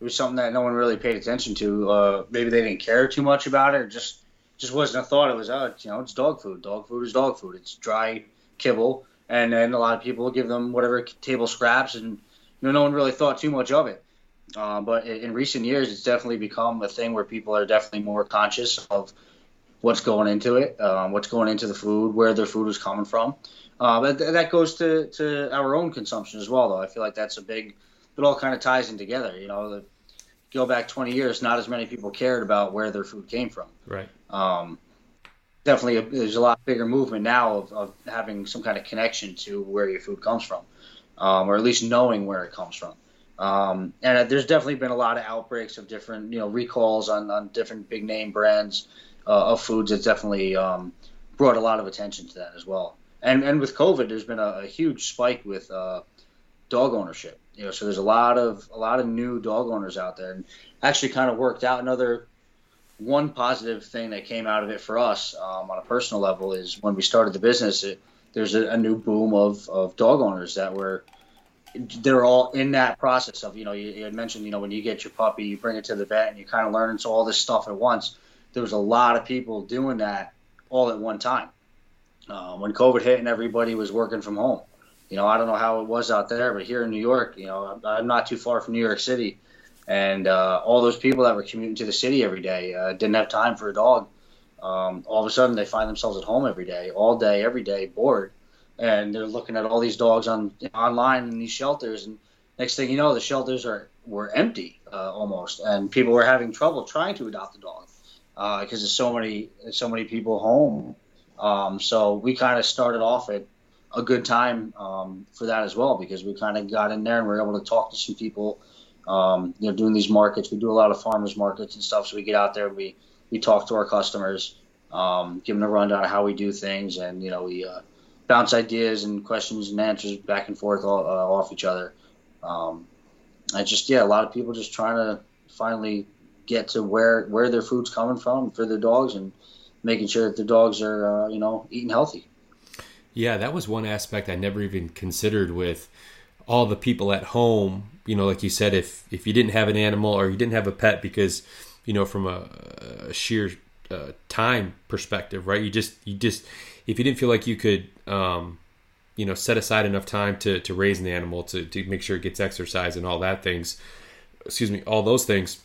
C: it was something that no one really paid attention to. Uh, maybe they didn't care too much about it. Or just just wasn't a thought. It was, oh, you know, it's dog food. Dog food is dog food. It's dry kibble, and then a lot of people give them whatever table scraps, and you know, no one really thought too much of it. Uh, but in recent years, it's definitely become a thing where people are definitely more conscious of what's going into it, um, what's going into the food, where their food is coming from. Uh, but th- that goes to, to our own consumption as well, though. I feel like that's a big it all kind of ties in together. You know, the, go back 20 years, not as many people cared about where their food came from.
B: Right.
C: Um, definitely, a, there's a lot bigger movement now of, of, having some kind of connection to where your food comes from, um, or at least knowing where it comes from. Um, and there's definitely been a lot of outbreaks of different, you know, recalls on, on different big name brands uh, of foods. It's definitely um, brought a lot of attention to that as well. And and with COVID, there's been a, a huge spike with uh, dog ownership. You know, so there's a lot of a lot of new dog owners out there, and actually kind of worked out. Another one positive thing that came out of it for us um, on a personal level is when we started the business, it, there's a, a, new boom of, of dog owners that were they're all in that process of you know you, you, had mentioned you know when you get your puppy you bring it to the vet and you kind of learn so all this stuff at once. There was a lot of people doing that all at one time. Uh, when covid hit and everybody was working from home you know, I don't know how it was out there, but here in New York, you know, I'm not too far from New York City, and uh, all those people that were commuting to the city every day uh, didn't have time for a dog. Um, all of a sudden, they find themselves at home every day, all day, every day, bored, and they're looking at all these dogs on online in these shelters, and next thing you know, the shelters are were empty uh, almost, and people were having trouble trying to adopt a dog because uh, there's so many so many people home. Um, so we kind of started off at a good time um, for that as well because we kind of got in there and we are able to talk to some people. Um, you know, doing these markets, we do a lot of farmers markets and stuff. So we get out there, we we talk to our customers, um, give them a rundown of how we do things, and you know we uh, bounce ideas and questions and answers back and forth all, uh, off each other. Um, and just yeah, a lot of people just trying to finally get to where where their food's coming from for their dogs and making sure that the dogs are uh, you know eating healthy.
B: Yeah, that was one aspect I never even considered with all the people at home. You know, like you said, if if you didn't have an animal or you didn't have a pet because, you know, from a, a sheer uh, time perspective, right? You just you just if you didn't feel like you could, um, you know, set aside enough time to to raise an animal to to make sure it gets exercise and all that things. Excuse me, all those things.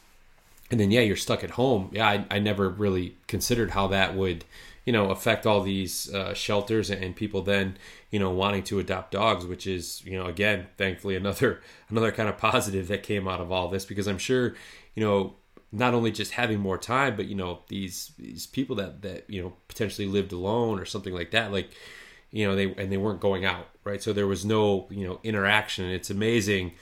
B: And then yeah, you're stuck at home. Yeah, I, I never really considered how that would you know affect all these uh, shelters and people then you know wanting to adopt dogs which is you know again thankfully another another kind of positive that came out of all this because i'm sure you know not only just having more time but you know these these people that that you know potentially lived alone or something like that like you know they and they weren't going out right? So there was no you know interaction. It's amazing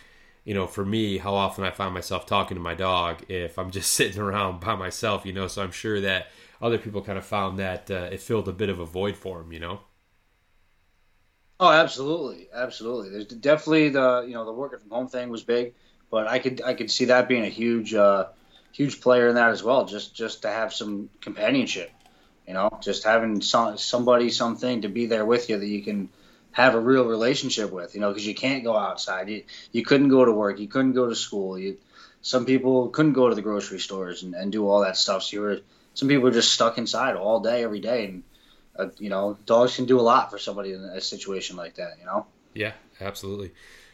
B: you know for me how often i find myself talking to my dog if i'm just sitting around by myself you know? So i'm sure that other people kind of found that uh, it filled a bit of a void for them, you know.
C: Oh, absolutely, absolutely. There's definitely the you know the working from home thing was big, but I could I could see that being a huge uh, huge player in that as well. Just just to have some companionship, you know, just having some somebody something to be there with you that you can have a real relationship with, you know, because you can't go outside. You you couldn't go to work, you couldn't go to school. You some people couldn't go to the grocery stores and, and do all that stuff. So you were some people are just stuck inside all day, every day, and uh, you know, dogs can do a lot for somebody in a situation like that. You know.
B: Yeah, absolutely.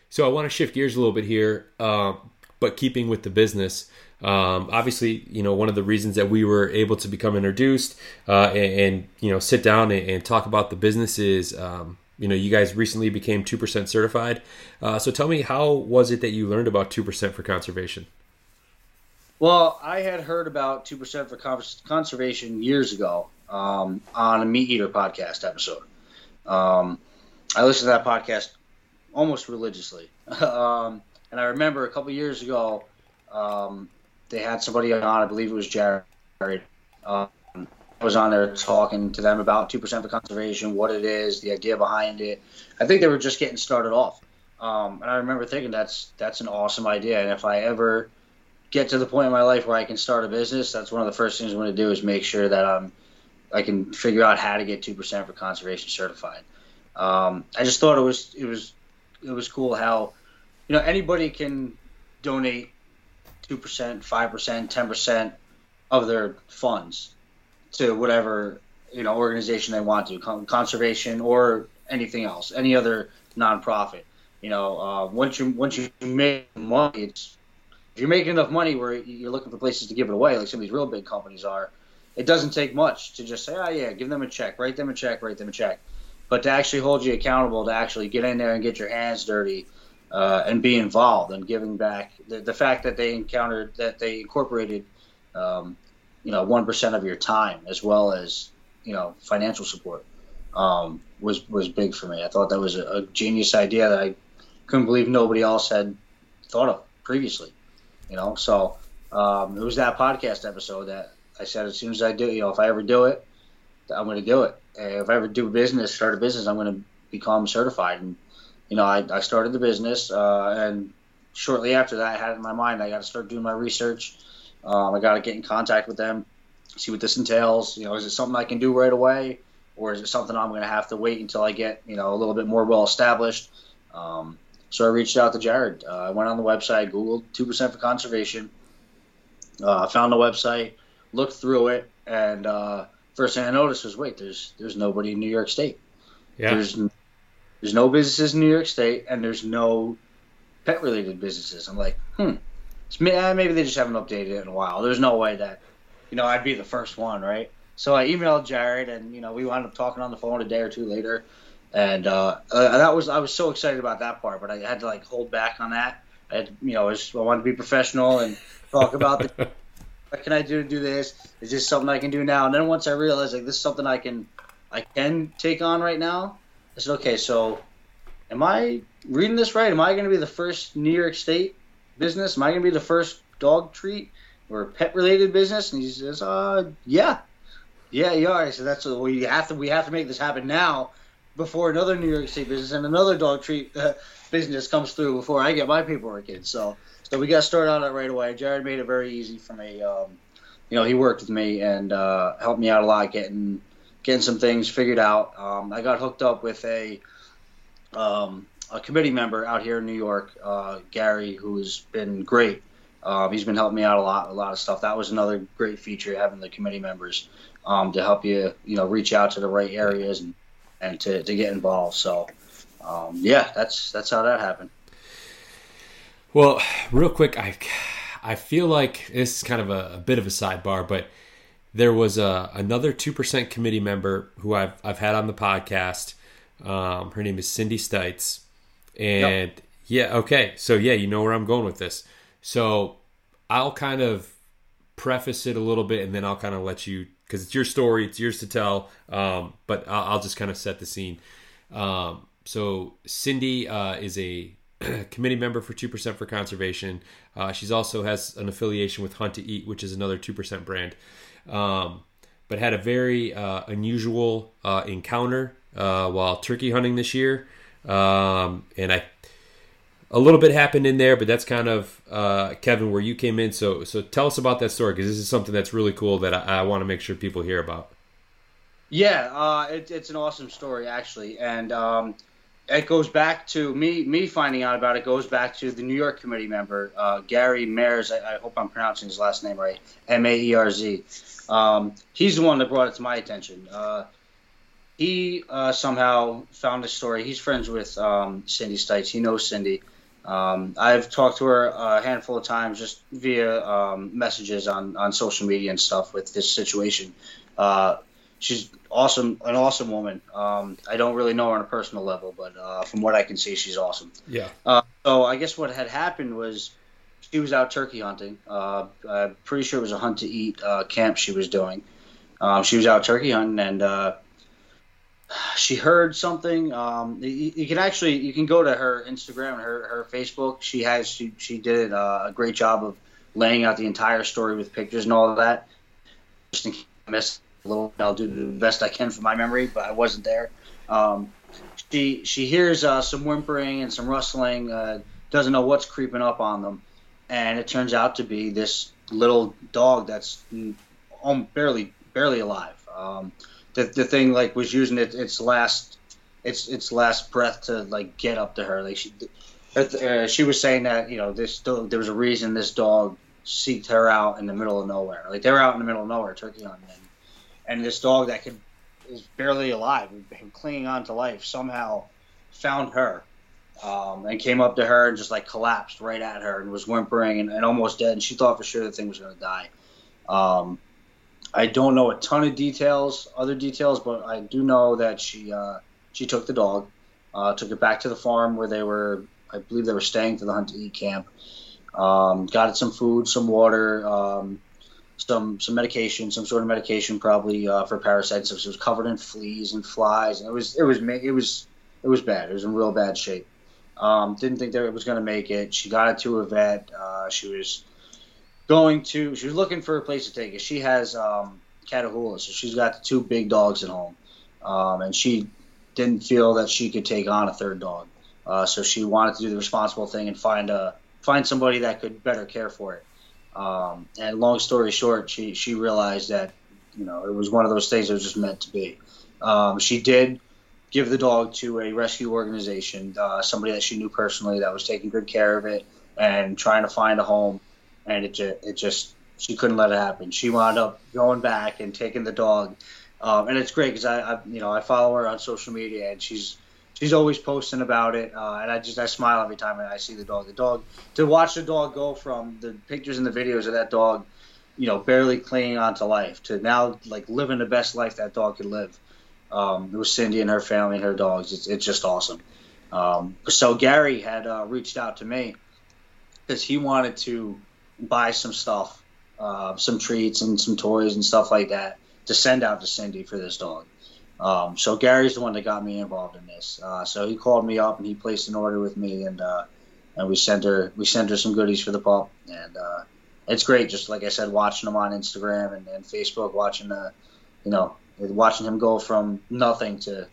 B: So I want to shift gears a little bit here, uh, but keeping with the business. Um, obviously, you know, one of the reasons that we were able to become introduced uh, and, and, you know sit down and, and, talk about the business is, um, you know, you guys recently became two percent certified. Uh, so tell me, how was it that you learned about two percent for conservation?
C: Well, I had heard about two percent for conservation years ago um, on a MeatEater podcast episode, um, I listened to that podcast almost religiously. um, and I remember a couple years ago, um, they had somebody on. I believe it was Jared. Um, was on there talking to them about two percent for conservation, what it is, the idea behind it. I think they were just getting started off, um, and I remember thinking that's that's an awesome idea. And if I ever get to the point in my life where I can start a business, that's one of the first things I'm going to do is make sure that I'm I can figure out how to get two percent for conservation certified. Um, I just thought it was it was it was cool how you know anybody can donate two percent, five percent, ten percent of their funds to whatever you know organization they want to, conservation or anything else, any other nonprofit. You know, uh, once you once you make money, it's if you're making enough money where you're looking for places to give it away, like some of these real big companies are, it doesn't take much to just say, oh yeah, give them a check, write them a check, write them a check. But to actually hold you accountable, to actually get in there and get your hands dirty, uh, and be involved and giving back, the, the fact that they encountered that they incorporated, um, you know, one percent of your time as well as you know financial support um, was was big for me. I thought that was a, a genius idea that I couldn't believe nobody else had thought of previously. You know, so um, it was that podcast episode that I said as soon as I do, you know, if I ever do it, I'm going to do it. And if I ever do business, start a business, I'm going to become certified. And you know, I, I started the business, uh, and shortly after that, I had it in my mind I got to start doing my research. Um, I got to get in contact with them, see what this entails. You know, is it something I can do right away, or is it something I'm going to have to wait until I get you know a little bit more well established? Um, so I reached out to Jared. Uh, I went on the website, Googled two percent for conservation. Uh, found the website, looked through it, and uh, first thing I noticed was, wait, there's there's nobody in New York State. Yeah. There's there's no businesses in New York State, and there's no pet related businesses. I'm like, hmm, uh, maybe they just haven't updated it in a while. There's no way that you know I'd be the first one, right? So I emailed Jared, and you know we wound up talking on the phone a day or two later, and uh, uh, that was I was so excited about that part, but I had to like hold back on that. I had, you know, I, was, I wanted to be professional and talk about the, what can I do to do this? Is this something I can do now? And then once I realized like this is something I can I can take on right now, I said, okay, so am I reading this right? Am I going to be the first New York State business? Am I going to be the first dog treat or pet related business? And he says, uh, yeah, yeah, you are. I said, that's what we have to we have to make this happen now before another New York State business and another dog treat uh, business comes through before I get my paperwork in. So so we got started on it right away. Jared made it very easy for me. Um, you know, he worked with me and uh, helped me out a lot getting getting some things figured out. Um, I got hooked up with a um, a committee member out here in New York, uh, Gary, who's been great. Um, he's been helping me out a lot, a lot of stuff. That was another great feature having the committee members um, to help you, you know, reach out to the right areas and and to, to get involved. So, um, yeah, that's that's how that happened.
B: Well, real quick, I I feel like this is kind of a, a bit of a sidebar, but there was a, another two percent committee member who I've I've had on the podcast. Um, her name is Cindy Stites, and yep. yeah, okay, so yeah, you know where I'm going with this. So I'll kind of preface it a little bit, and then I'll kind of let you because it's your story, it's yours to tell. Um, but I'll, I'll, just kind of set the scene. Um, so Cindy uh, is a committee member for 2% for conservation. Uh, she's also has an affiliation with Hunt to Eat, which is another 2% brand. Um, but had a very uh, unusual uh, encounter uh, while turkey hunting this year. Um, and I a little bit happened in there, but that's kind of uh, Kevin where you came in. So so tell us about that story because this is something that's really cool that I, I want to make sure people hear about.
C: Yeah, uh, it, it's an awesome story actually, and um, it goes back to me me finding out about it goes back to the New York committee member uh, Gary Maerz. I, I, hope I'm pronouncing his last name right. M A E R Z. Um, he's the one that brought it to my attention. Uh, he uh, somehow found this story. He's friends with um, Cindy Stites. He knows Cindy. Um, I've talked to her a handful of times just via um, messages on, on social media and stuff with this situation. Uh, she's awesome, an awesome woman. Um, I don't really know her on a personal level, but uh, from what I can see, she's awesome.
B: Yeah.
C: Uh, so I guess what had happened was she was out turkey hunting. Uh, I'm pretty sure it was a hunt to eat uh, camp she was doing. Um, she was out turkey hunting and uh, she heard something. Um, you, you, can actually you can go to her Instagram her, her Facebook. She has she she did uh, a great job of laying out the entire story with pictures and all of that. Just in case I missed a little, I'll do the best I can for my memory, but I wasn't there. Um, she she hears uh, some whimpering and some rustling. Uh, doesn't know what's creeping up on them, and it turns out to be this little dog that's um, barely barely alive. Um, the, the thing like was using it, its last its its last breath to like get up to her. Like she uh, she was saying that you know this there was a reason this dog seeked her out in the middle of nowhere. Like they were out in the middle of nowhere turkey hunting, and, and this dog that could is barely alive, been clinging on to life, somehow found her um, and came up to her and just like collapsed right at her and was whimpering and, and almost dead. And she thought for sure the thing was going to die. Um, I don't know a ton of details, other details, but I do know that she uh, she took the dog, uh, took it back to the farm where they were. I believe they were staying for the hunt to eat camp. Um, got it some food, some water, um, some some medication, some sort of medication, probably uh, for parasites. So it was covered in fleas and flies, and it was it was it was it was bad. It was in real bad shape. Um, didn't think that it was going to make it. She got it to a vet. Uh, she was going to. She was looking for a place to take it. She has um, Catahoula, so she's got the two big dogs at home, um, and she didn't feel that she could take on a third dog. Uh, so she wanted to do the responsible thing and find a find somebody that could better care for it. Um, and long story short, she she realized that you know it was one of those things that was just meant to be. Um, she did give the dog to a rescue organization, uh, somebody that she knew personally that was taking good care of it and trying to find a home. And it just, it just she couldn't let it happen. She wound up going back and taking the dog. Um, and it's great because I, I, you know, I follow her on social media and she's she's always posting about it. Uh, and I just I smile every time I see the dog. The dog to watch the dog go from the pictures and the videos of that dog, you know, barely clinging onto life to now like living the best life that dog could live um, was Cindy and her family and her dogs. It's, it's just awesome. Um, so Gary had uh, reached out to me because he wanted to buy some stuff, uh, some treats and some toys and stuff like that to send out to Cindy for this dog. Um, so Gary's the one that got me involved in this. Uh, so he called me up and he placed an order with me and uh, and we sent her we sent her some goodies for the pup and uh, it's great. Just like I said, watching him on Instagram and, and Facebook, watching the you know watching him go from nothing to,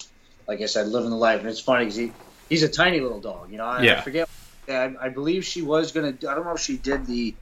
C: like I said, living the life. And it's funny because he, he's a tiny little dog. You know, I,
B: yeah.
C: I forget. I, I believe she was gonna. I don't know if she did the.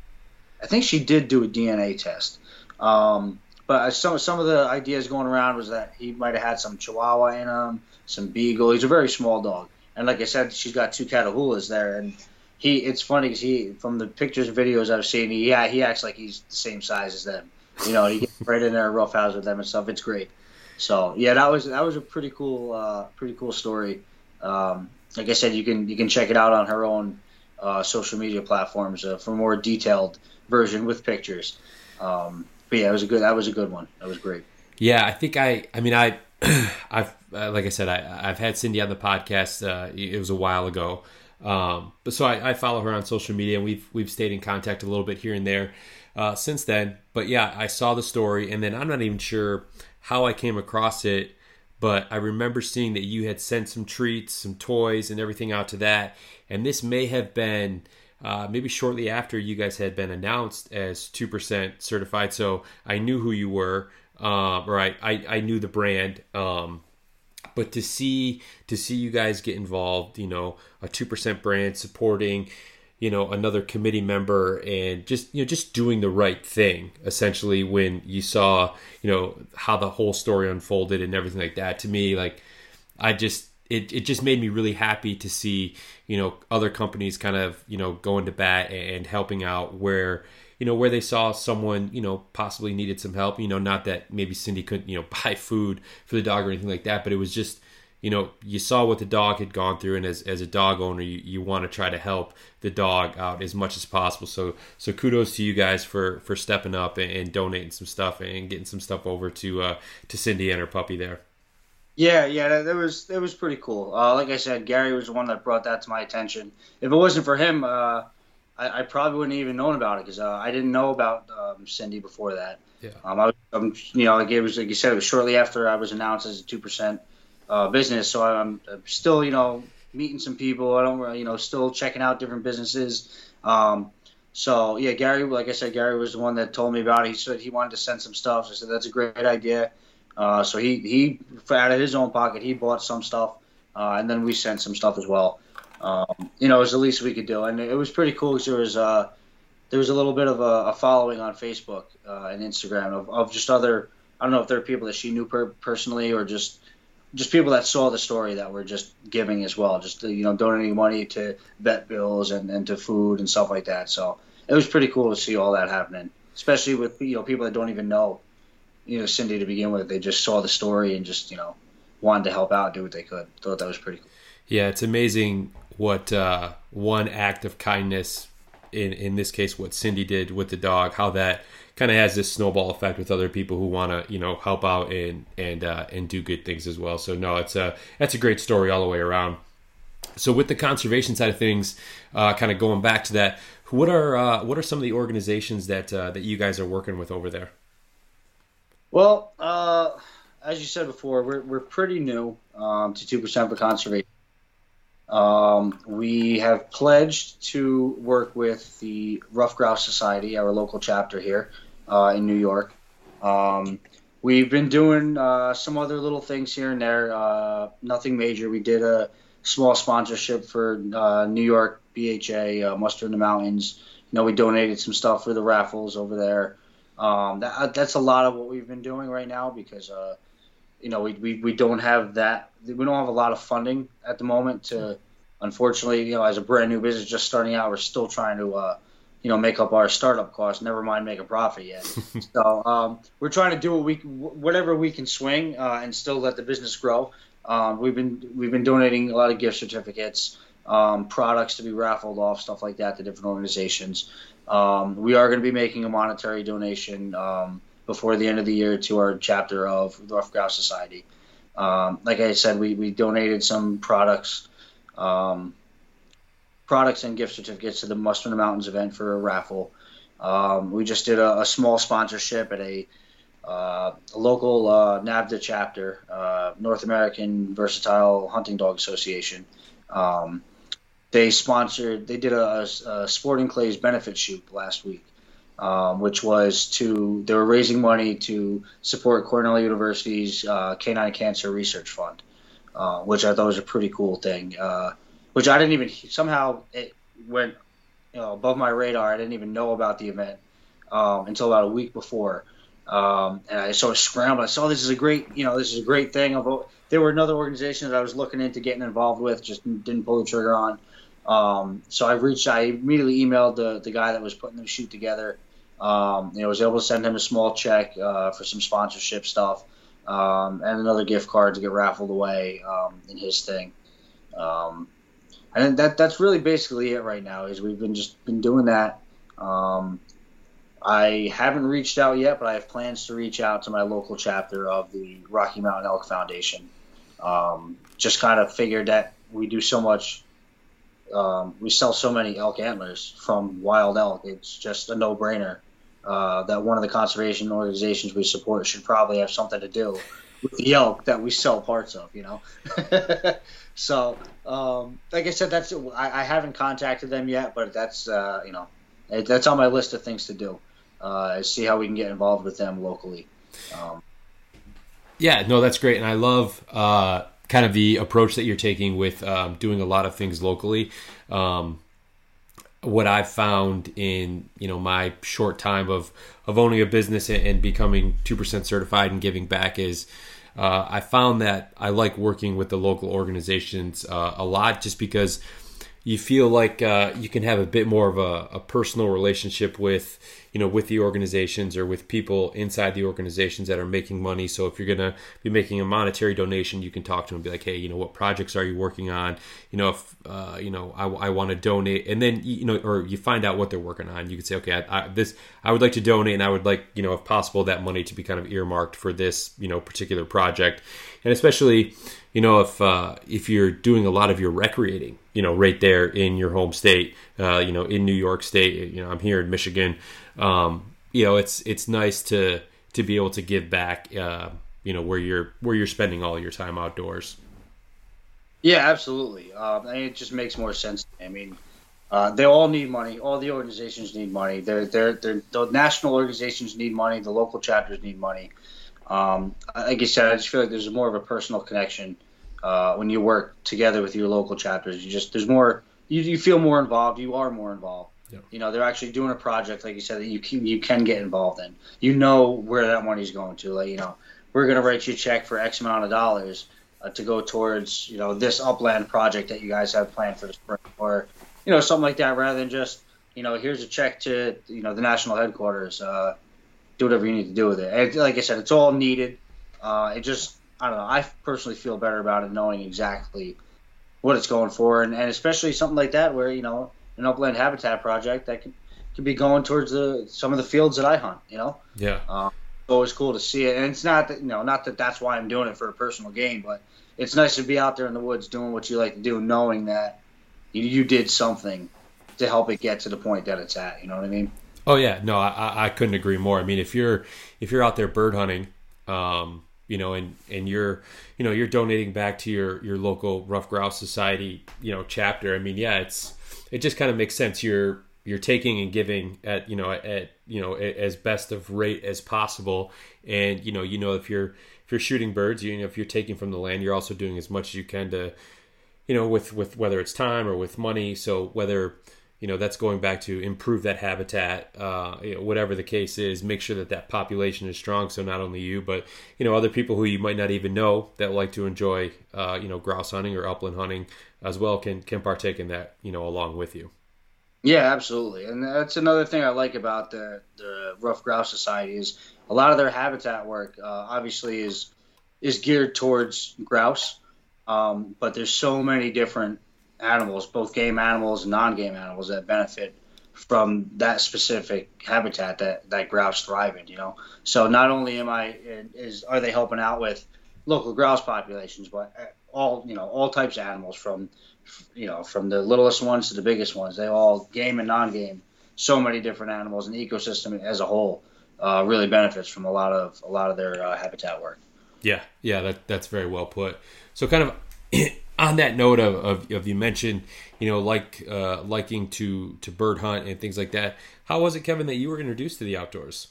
C: I think she did do a DNA test. Um, but some some of the ideas going around was that he might have had some Chihuahua in him, some Beagle. He's a very small dog, and like I said, she's got two Catahoulas there, and he. It's funny because he, from the pictures and videos I've seen, he yeah he acts like he's the same size as them. You know, he gets right in there, rough house with them and stuff. It's great. So yeah, that was that was a pretty cool, uh, pretty cool story. Um, like I said, you can you can check it out on her own uh, social media platforms uh, for more detailed version with pictures. Um, but yeah, it was a good. That was a good one. That was great.
B: Yeah, I think I. I mean, I. I've uh, like I said, I, I've had Cindy on the podcast. Uh, it was a while ago, um, but so I, I, follow her on social media, and we've we've stayed in contact a little bit here and there uh, since then. But yeah, I saw the story, and then I'm not even sure how I came across it, but I remember seeing that you had sent some treats, some toys, and everything out to that. And this may have been uh, maybe shortly after you guys had been announced as 2% certified. So I knew who you were, uh, or I, I, I, knew the brand. Um, but to see to see you guys get involved, you know, a 2% brand supporting you know another committee member and just you know just doing the right thing essentially when you saw you know how the whole story unfolded and everything like that to me like i just it, it just made me really happy to see you know other companies kind of you know going to bat and helping out where you know where they saw someone you know possibly needed some help you know not that maybe cindy couldn't you know buy food for the dog or anything like that but it was just you know, you saw what the dog had gone through, and as, as a dog owner, you, you want to try to help the dog out as much as possible. So so kudos to you guys for for stepping up and, and donating some stuff and getting some stuff over to uh, to Cindy and her puppy there.
C: Yeah, yeah, that, that was that was pretty cool. Uh, like I said, Gary was the one that brought that to my attention. If it wasn't for him, uh, I, I, probably wouldn't even known about it because uh, I didn't know about um, Cindy before that.
B: Yeah.
C: Um, I was, um, you know, like it was like you said, it was shortly after I was announced as a two percent uh, business. So I'm, I'm still, you know, meeting some people. I don't, you know, still checking out different businesses. Um, so yeah, Gary, like I said, Gary was the one that told me about it. He said he wanted to send some stuff. So I said that's a great idea. Uh, so he he out of his own pocket he bought some stuff, uh, and then we sent some stuff as well. Um, you know, it was the least we could do, and it was pretty cool because there was uh, there was a little bit of a, a following on Facebook uh, and Instagram of, of just other. I don't know if there are people that she knew per- personally or just just people that saw the story that were just giving as well, just you know donating money to vet bills and, and to food and stuff like that. So it was pretty cool to see all that happening, especially with you know people that don't even know you know Cindy to begin with. They just saw the story and just you know wanted to help out, do what they could. Thought that was pretty cool.
B: Yeah, it's amazing what uh, one act of kindness, in in this case, what Cindy did with the dog, how that kind of has this snowball effect with other people who want to you know help out and and uh, and do good things as well. So no, it's a that's a great story all the way around. So with the conservation side of things, uh, kind of going back to that, what are uh, what are some of the organizations that uh, that you guys are working with over there?
C: Well, uh, as you said before, we're we're pretty new um, to two percent for conservation. Um, we have pledged to work with the Ruffed Grouse Society, our local chapter here uh, in New York. Um, we've been doing uh, some other little things here and there, uh, nothing major. We did a small sponsorship for uh, New York BHA, uh, Muster in the Mountains. You know, we donated some stuff for the raffles over there. Um, that, that's a lot of what we've been doing right now because, uh, you know, we, we, we don't have that. We don't have a lot of funding at the moment to, unfortunately, you know, as a brand new business just starting out, we're still trying to, uh, you know, make up our startup costs. Never mind make a profit yet. so um, we're trying to do what we, whatever we can swing, uh, and still let the business grow. Um, we've been we've been donating a lot of gift certificates, um, products to be raffled off, stuff like that to different organizations. Um, we are going to be making a monetary donation um, before the end of the year to our chapter of the Ruffed Grouse Society. Um, like I said, we, we donated some products um, products and gift certificates to the the Mountains event for a raffle. Um, we just did a, a, small sponsorship at a, uh, a local uh, chapter, uh, North American Versatile Hunting Dog Association. They sponsored, they did a, a, Sporting Clays benefit shoot last week, um, which was to, they were raising money to support Cornell University's uh, Canine Cancer Research Fund, uh, which I thought was a pretty cool thing. Uh, which I didn't even somehow it went you know, above my radar. I didn't even know about the event um, until about a week before, um, and I sort of scrambled. I saw this is a great, you know, this is a great thing. There were another organization that I was looking into getting involved with, just didn't pull the trigger on. Um, so I reached. I immediately emailed the the guy that was putting the shoot together. Um, you know, was able to send him a small check uh, for some sponsorship stuff um, and another gift card to get raffled away um, in his thing. Um, and that that's really basically it right now. Is we've been just been doing that. Um, I haven't reached out yet, but I have plans to reach out to my local chapter of the Rocky Mountain Elk Foundation. Um, just kind of figured that we do so much. Um, we sell so many elk antlers from wild elk. It's just a no-brainer uh, that one of the conservation organizations we support should probably have something to do with the elk that we sell parts of. You know. So, um, like I said, that's I, I, haven't contacted them yet, but that's uh, you know it, that's on my list of things to do. Uh, see how we can get involved with them locally. Um,
B: yeah, no, that's great, and I love uh, kind of the approach that you're taking with um, doing a lot of things locally. Um, what I've found in you know my short time of of owning a business and becoming two percent certified and giving back is uh, I found that I like working with the local organizations uh, a lot just because you feel like uh, you can have a bit more of a, a, personal relationship with you know with the organizations or with people inside the organizations that are making money so if you're going to be making a monetary donation you can talk to them and be like hey you know what projects are you working on you know if uh, you know i, I want to donate and then you know or you find out what they're working on you can say okay I, I, this i would like to donate and i would like you know if possible that money to be kind of earmarked for this you know particular project and especially you know if uh, if you're doing a lot of your recreating you know right there in your home state uh, you know in new york state you know i'm here in michigan um, you know it's it's nice to to be able to give back uh, you know where you're where you're spending all your time outdoors.
C: Yeah, absolutely. Um, mean, it just makes more sense. I mean, uh, they all need money. All the organizations need money. They're, they're, they're, the national organizations need money. The local chapters need money. Um, like I said, I just feel like there's more of a personal connection uh, when you work together with your local chapters. You just there's more. You, you feel more involved. You are more involved. Yep. You know, they're actually doing a project, like you said, that you can, you can get involved in. You know where that money's going to. Like, you know, we're going to write you a check for X amount of dollars uh, to go towards, you know, this upland project that you guys have planned for the spring, or you know, something like that, rather than just, you know, here's a check to, you know, the national headquarters. Uh, do whatever you need to do with it. And like I said, it's all needed. Uh, it just, I don't know. I personally feel better about it knowing exactly what it's going for, and, and especially something like that where you know an upland habitat project that could could be going towards the some of the fields that I hunt. You know.
B: Yeah.
C: Uh, always cool to see it, and it's not that you know not that that's why I'm doing it for a personal gain, but it's nice to be out there in the woods doing what you like to do, knowing that you, you did something to help it get to the point that it's at. You know what I mean?
B: Oh yeah, no, I, I couldn't agree more. I mean, if you're if you're out there bird hunting, um, you know, and and you're you know you're donating back to your your local Ruffed Grouse Society, you know, chapter. I mean, yeah, it's it just kind of makes sense. You're you're taking and giving at you know at you know as best of rate as possible, and you know you know if you're if you're shooting birds, you know if you're taking from the land, you're also doing as much as you can to you know with with whether it's time or with money. So whether you know that's going back to improve that habitat uh, you know, whatever the case is make sure that that population is strong so not only you but you know other people who you might not even know that like to enjoy uh, you know grouse hunting or upland hunting as well can can partake in that you know along with you
C: yeah absolutely and that's another thing i like about the the Ruffed Grouse society is a lot of their habitat work uh, obviously is is geared towards grouse um, but there's so many different animals, both game animals and non-game animals, that benefit from that specific habitat that that grouse thrive in. You know, so not only am I is are they helping out with local grouse populations, but all you know all types of animals from you know from the littlest ones to the biggest ones. They all game and non-game. So many different animals and the ecosystem as a whole uh, really benefits from a lot of a lot of their uh, habitat work.
B: Yeah, yeah, that that's very well put. So kind of on that note of, of, of, you mentioned, you know, like uh, liking to to bird hunt and things like that. How was it, Kevin, that you were introduced to the outdoors?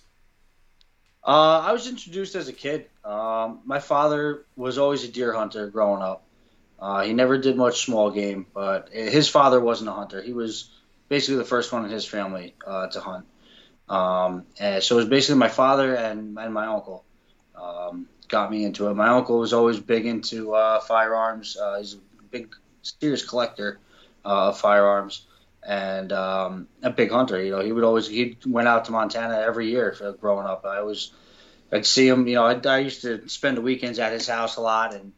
C: Uh, I was introduced as a kid. Um, my father was always a deer hunter growing up. Uh, he never did much small game, but his father wasn't a hunter. He was basically the first one in his family uh, to hunt. Um, and so it was basically my father and, and my uncle. Um, got me into it. My uncle was always big into uh, firearms. Uh, he's a big, serious collector uh, of firearms and um, a big hunter. You know, he would always he went out to Montana every year for growing up. I was I'd see him. You know, I, I used to spend the weekends at his house a lot and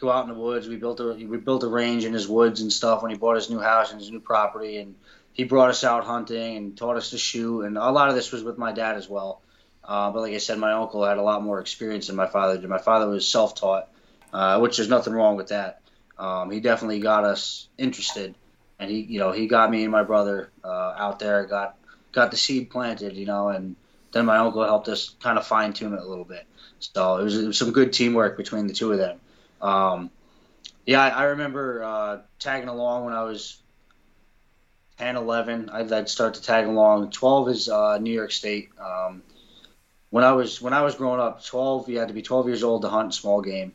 C: go out in the woods. We built a we built a range in his woods and stuff when he bought his new house and his new property and he brought us out hunting and taught us to shoot and a lot of this was with my dad as well. Uh, but like I said, my uncle had a lot more experience than my father did. My father was self-taught, uh, which there's nothing wrong with that. Um, he definitely got us interested, and he, you know, he got me and my brother uh, out there, got got the seed planted, you know, and then my uncle helped us kind of fine tune it a little bit. So it was, it was some good teamwork between the two of them. Um, yeah, I, I remember uh, tagging along when I was 10, 11. I'd, I'd start to tag along. 12 is uh, New York State. Um, when I was when I was growing up, 12 you had to be 12 years old to hunt small game,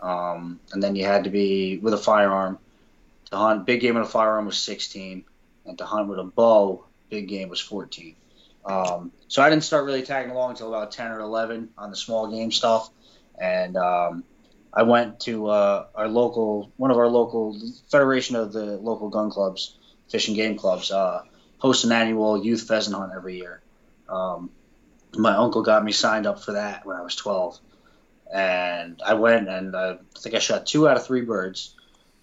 C: um, and then you had to be with a firearm. Hunt big game with a firearm was 16, and to hunt with a bow, big game was 14. Um, so I didn't start really tagging along until about 10 or 11 on the small game stuff, and um, I went to uh, our local one of our local federation of the local gun clubs, fishing game clubs, uh, host an annual youth pheasant hunt every year. Um, my uncle got me signed up for that when I was 12. And I went and I think I shot two out of three birds.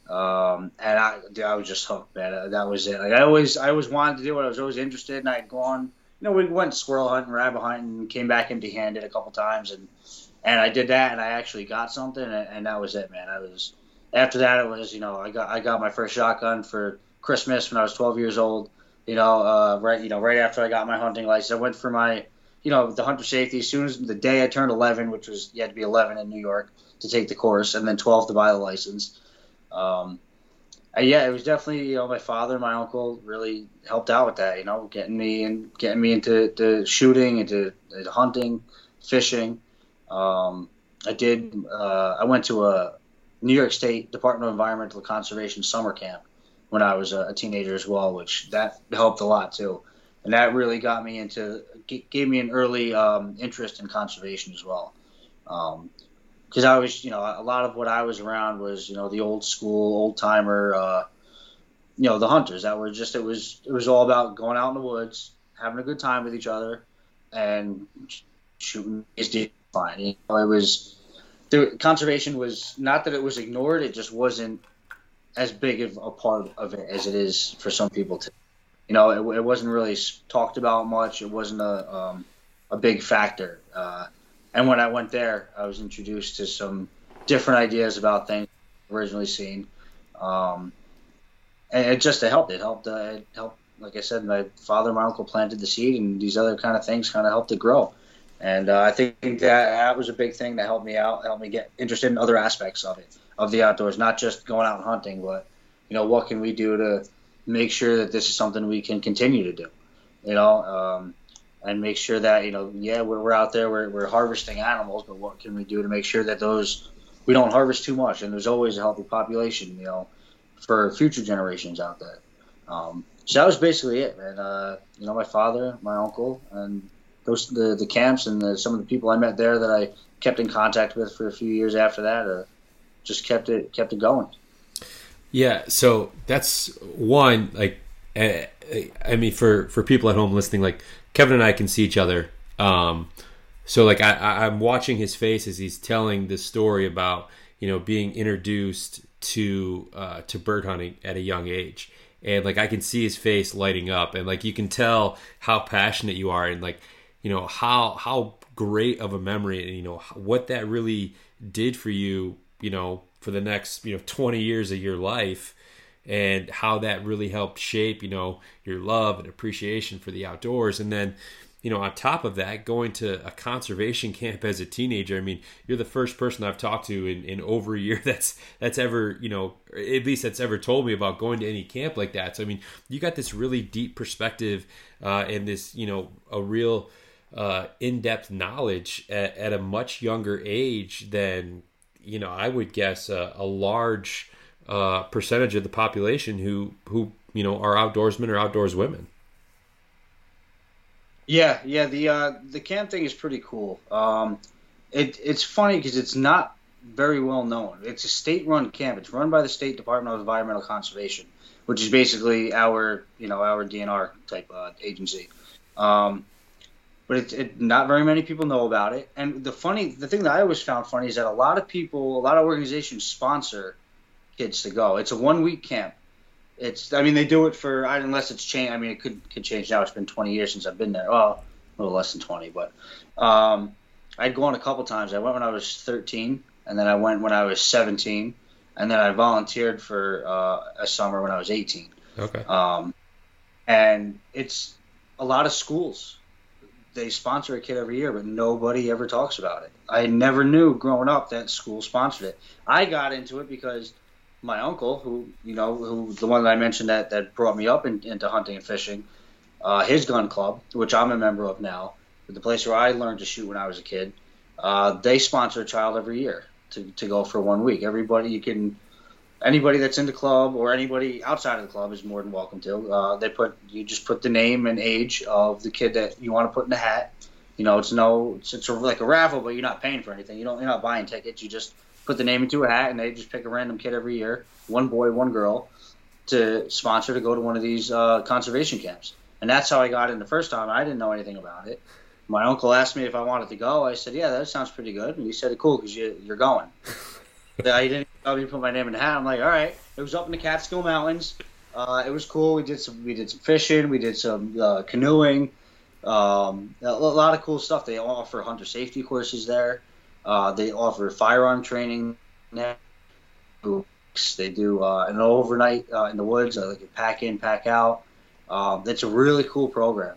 C: Um, and I, I was just hooked, man. That was it. Like I always, I always wanted to do it. I was always interested, and I'd gone. You know, we went squirrel hunting, rabbit hunting, came back empty-handed a couple times, and and I did that, and I actually got something, and, and that was it, man. I was after that, it was you know, I got I got my first shotgun for Christmas when I was 12 years old. You know, uh, right, you know, right after I got my hunting license, I went for my you know, the hunter safety. As soon as the day I turned 11, which was you had to be 11 in New York to take the course, and then 12 to buy the license. Um, yeah, it was definitely you know my father my uncle really helped out with that. You know, getting me and getting me into to shooting, into, into hunting, fishing. Um, I did. Uh, I went to a New York State Department of Environmental Conservation summer camp when I was a, a teenager as well, which that helped a lot too, and that really got me into gave me an early um, interest in conservation as well. Um, because I was, you know, a lot of what I was around was, you know, the old school, old timer, uh, you know, the hunters that were just, it was, it was all about going out in the woods, having a good time with each other, and shooting is fine. You know, it was, the conservation was not that it was ignored, it just wasn't as big of a part of it as it is for some people to, you know, it, it wasn't really talked about much. It wasn't a, um, a big factor. Uh, and when I went there, I was introduced to some different ideas about things originally seen. Um, and it just it helped. It helped. Uh, it helped. Like I said, my father my uncle planted the seed, and these other kind of things kind of helped it grow. And uh, I think that that was a big thing that helped me out, helped me get interested in other aspects of it, of the outdoors, not just going out and hunting, but you know, what can we do to make sure that this is something we can continue to do? You know, um, and make sure that you know, yeah, we're, we're out there, we're, we're harvesting animals, but what can we do to make sure that those we don't harvest too much, and there's always a healthy population, you know, for future generations out there. Um, so that was basically it, man. Uh, you know, my father, my uncle, and those the the camps and the, some of the people I met there that I kept in contact with for a few years after that, uh, just kept it kept it going.
B: Yeah, so that's one like eh, eh, I mean for for people at home listening, like Kevin and I can see each other. Um, so like I, I'm watching his face as he's telling this story about you know being introduced to uh, to bird hunting at a young age, and like I can see his face lighting up, and like you can tell how passionate you are, and like you know how how great of a memory, and you know what that really did for you, you know for the next you know 20 years of your life and how that really helped shape, you know, your love and appreciation for the outdoors. And then, you know, on top of that, going to a conservation camp as a teenager. I mean, you're the first person I've talked to in, in over a year that's that's ever, you know, at least that's ever told me about going to any camp like that. So I mean, you got this really deep perspective uh, and this, you know, a real uh, in-depth knowledge at, at, a much younger age than, you know, I would guess a, a large uh, percentage of the population who who you know are outdoorsmen or outdoors women.
C: Yeah, yeah. The uh, the camp thing is pretty cool. Um, it it's funny because it's not very well known. It's a state-run camp. It's run by the State Department of Environmental Conservation, which is basically our you know our DNR type uh, agency. Um, but it's it, not very many people know about it. And the funny, the thing that I always found funny is that a lot of people, a lot of organizations sponsor kids to go. It's a one week camp. It's I mean they do it for unless it's changed. I mean it could could change now. It's been 20 years since I've been there. Well, a little less than 20, but um, I'd gone a couple times. I went when I was 13, and then I went when I was 17, and then I volunteered for uh, a summer when I was 18.
B: Okay.
C: Um, and it's a lot of schools. They sponsor a kid every year, but nobody ever talks about it. I never knew growing up that school sponsored it. I got into it because my uncle, who you know, who the one that I mentioned that that brought me up in, into hunting and fishing, uh, his gun club, which I'm a member of now, the place where I learned to shoot when I was a kid, uh, they sponsor a child every year to, to go for one week. Everybody you can, anybody that's in the club or anybody outside of the club is more than welcome to. Uh, they put you just put the name and age of the kid that you want to put in the hat. You know, it's no, it's, it's like a raffle, but you're not paying for anything. You don't, you're not buying tickets. You just put the name into a hat, and they just pick a random kid every year, one boy, one girl, to sponsor to go to one of these uh, conservation camps. And that's how I got in the first time. I didn't know anything about it. My uncle asked me if I wanted to go. I said, "Yeah, that sounds pretty good." And he said, "Cool, because you, you're going." I didn't tell me to put my name in the hat. I'm like, "All right." It was up in the Catskill Mountains. Uh, it was cool. We did some we did some fishing. We did some uh, canoeing. Um, a lot of cool stuff. They offer hunter safety courses there. Uh, they offer firearm training. They do uh, an overnight uh, in the woods, uh, like a pack in, pack out. Um, it's a really cool program.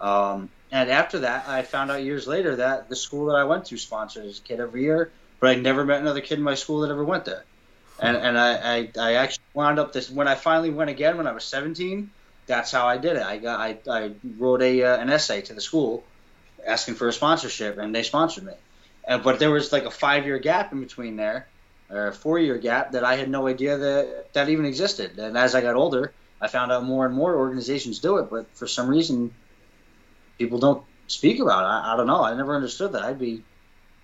C: Um, and after that, I found out years later that the school that I went to sponsors a kid every year, but I never met another kid in my school that ever went there. And and I, I, I actually wound up this when I finally went again when I was 17. That's how I did it. I got I, I wrote a uh, an essay to the school asking for a sponsorship, and they sponsored me. And, but there was like a five year gap in between there, or a four year gap that I had no idea that that even existed. And as I got older, I found out more and more organizations do it, but for some reason, people don't speak about it. I, I don't know. I never understood that. I'd be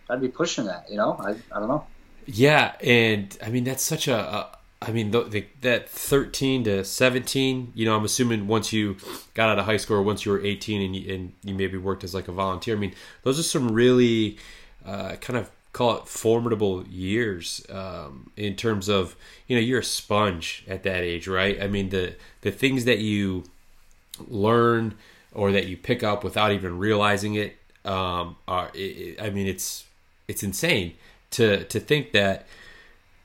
C: I'd be pushing that. You know, I I don't know.
B: Yeah, and I mean that's such a. a I mean the, the, that thirteen to seventeen. You know, I'm assuming once you got out of high school or once you were eighteen and you, and you maybe worked as like a volunteer. I mean, those are some really uh, kind of call it formidable years um, in terms of you know you're a sponge at that age, right? I mean the the things that you learn or that you pick up without even realizing it um, are. It, I mean, it's it's insane to to think that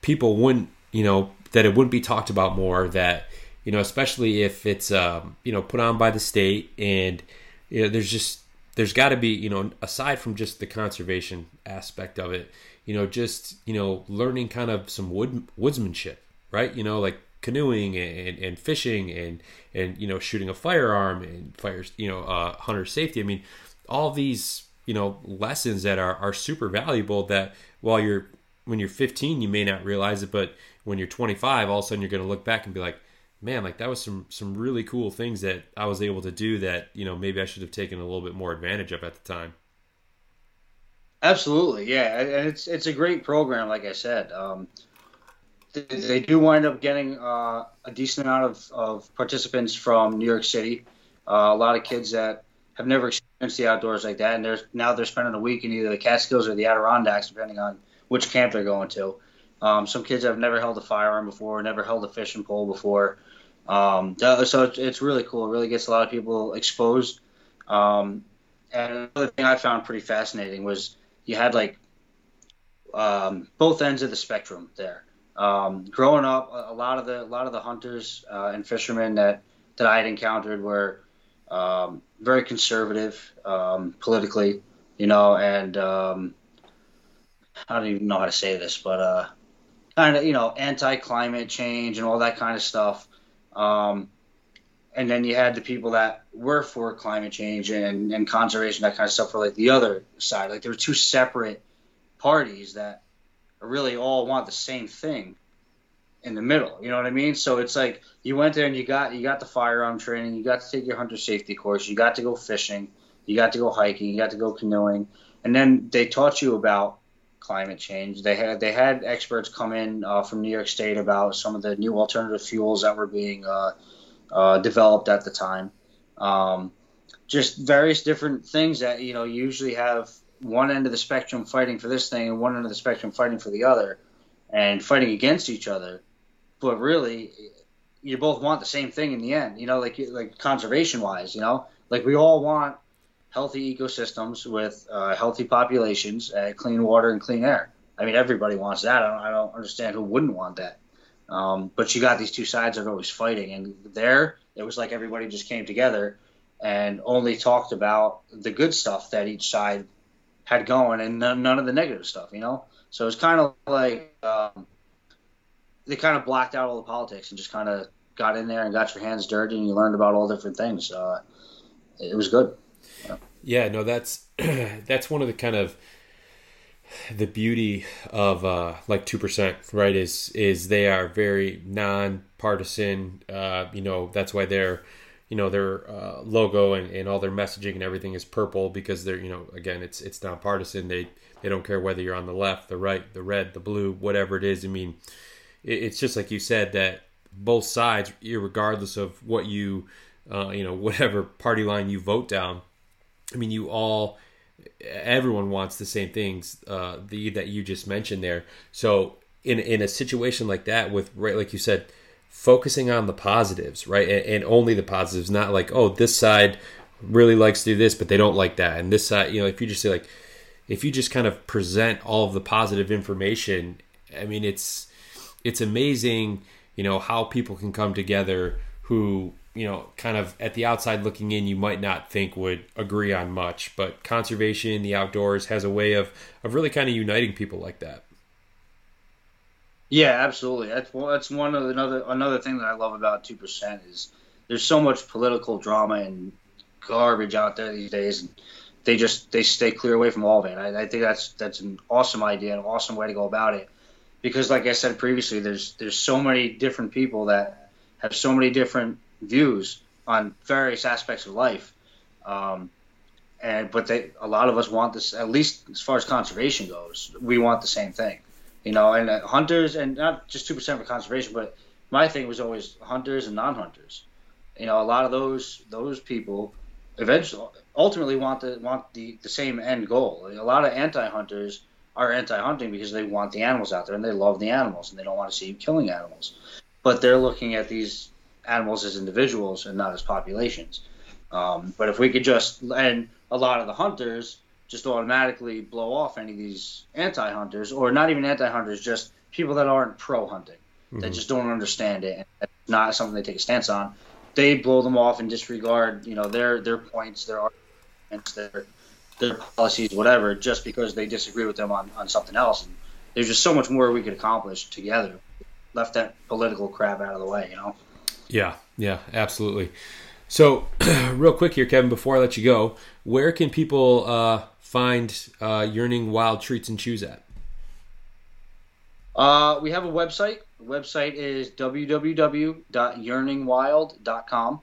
B: people wouldn't you know that it wouldn't be talked about more that you know especially if it's um, you know put on by the state and you know there's just there's got to be you know aside from just the conservation aspect of it you know just you know learning kind of some wood woodsmanship right? You know like canoeing and, and fishing and and you know shooting a firearm and fires you know uh, hunter safety. I mean all these you know lessons that are are super valuable that while you're when you're 15 you may not realize it but when you're 25 all of a sudden you're going to look back and be like man like that was some some really cool things that i was able to do that you know maybe i should have taken a little bit more advantage of at the time.
C: Absolutely yeah and it's it's a great program like i said. Um, they do wind up getting uh, a decent amount of, of participants from new york city. Uh, a lot of kids that have never experienced the outdoors like that and they're now they're spending a week in either the catskills or the adirondacks depending on which camp they're going to. Um, some kids have never held a firearm before, never held a fishing pole before. Um, so it's, it's, really cool. It really gets a lot of people exposed. Um, and another thing I found pretty fascinating was you had like um, both ends of the spectrum there. Um, growing up, a lot of the a lot of the hunters uh, and fishermen that that I had encountered were um, very conservative politically, you know, and I don't even know how to say this, but uh, kind of you know anti-climate change and all that kind of stuff. Um, and then you had the people that were for climate change and, and conservation, that kind of stuff, for like the other side. Like there were two separate parties that really all want the same thing in the middle. You know what I mean? So it's like you went there and you got you got the firearm training, you got to take your hunter safety course, you got to go fishing, you got to go hiking, you got to go canoeing, and then they taught you about climate change. They had they had experts come in uh, from New York State about some of the new alternative fuels that were being uh, uh, developed at the time. Um, just various different things that you know usually have one end of the spectrum fighting for this thing and one end of the spectrum fighting for the other, and fighting against each other. But really, you both want the same thing in the end. You know, like like conservation wise, you know, like we all want healthy ecosystems with uh, healthy populations, uh, clean water and clean air. I mean, everybody wants that. I don't, I don't understand who wouldn't want that. Um, but you got these two sides that are always fighting, and there it was like everybody just came together and only talked about the good stuff that each side had going, and none, none of the negative stuff. You know, so it's kind of like um, they kind of blacked out all the politics and just kind of got in there and got your hands dirty, and you learned about all different things. Uh, it was good.
B: Yeah, no, that's that's one of the kind of the beauty of uh, like two percent, right? Is is they are very non-partisan. Uh, you know, that's why they're you know their uh, logo and, and all their messaging and everything is purple because they're you know again it's it's nonpartisan. They they don't care whether you're on the left, the right, the red, the blue, whatever it is. I mean, it, it's just like you said that both sides, regardless of what you uh, you know whatever party line you vote down I mean, you all, everyone wants the same things uh, the, that you just mentioned there. So in in a situation like that, with right, like you said, focusing on the positives, right, and, and only the positives, not like oh this side really likes to do this, but they don't like that, and this side, you know, if you just say like, if you just kind of present all of the positive information, I mean, it's it's amazing, you know, how people can come together who you know, kind of at the outside looking in, you might not think would agree on much. But conservation, the outdoors, has a way of of really kind of uniting people like that.
C: Yeah, absolutely. That's that's one of the, another another thing that I love about two percent is there's so much political drama and garbage out there these days, and they just they stay clear away from all of it. I, I think that's that's an awesome idea, an awesome way to go about it, because like I said previously, there's there's so many different people that have so many different views on various aspects of life. Um, and but they a lot of us want this at least as far as conservation goes we want the same thing. You know and uh, hunters and not just 2% for conservation but my thing was always hunters and non-hunters. You know a lot of those those people eventually ultimately want the want the, the same end goal. A lot of anti-hunters are anti-hunting because they want the animals out there and they love the animals and they don't want to see you killing animals. But they're looking at these animals as individuals and not as populations. Um, but if we could just and a lot of the hunters just automatically blow off any of these anti-hunters, or not even anti-hunters, just people that aren't pro-hunting, mm-hmm. that just don't understand it, and it's not something they take a stance on. They blow them off and disregard, you know, their their points, their arguments, their their policies, whatever, just because they disagree with them on, on something else. And there's just so much more we could accomplish together. Left that political crap out of the way, you know.
B: Yeah, yeah, absolutely. So, real quick here, Kevin, before I let you go, where can people uh, find uh, Yearning Wild Treats and Chews at?
C: Uh, we have a website. The website is www.yearningwild.com.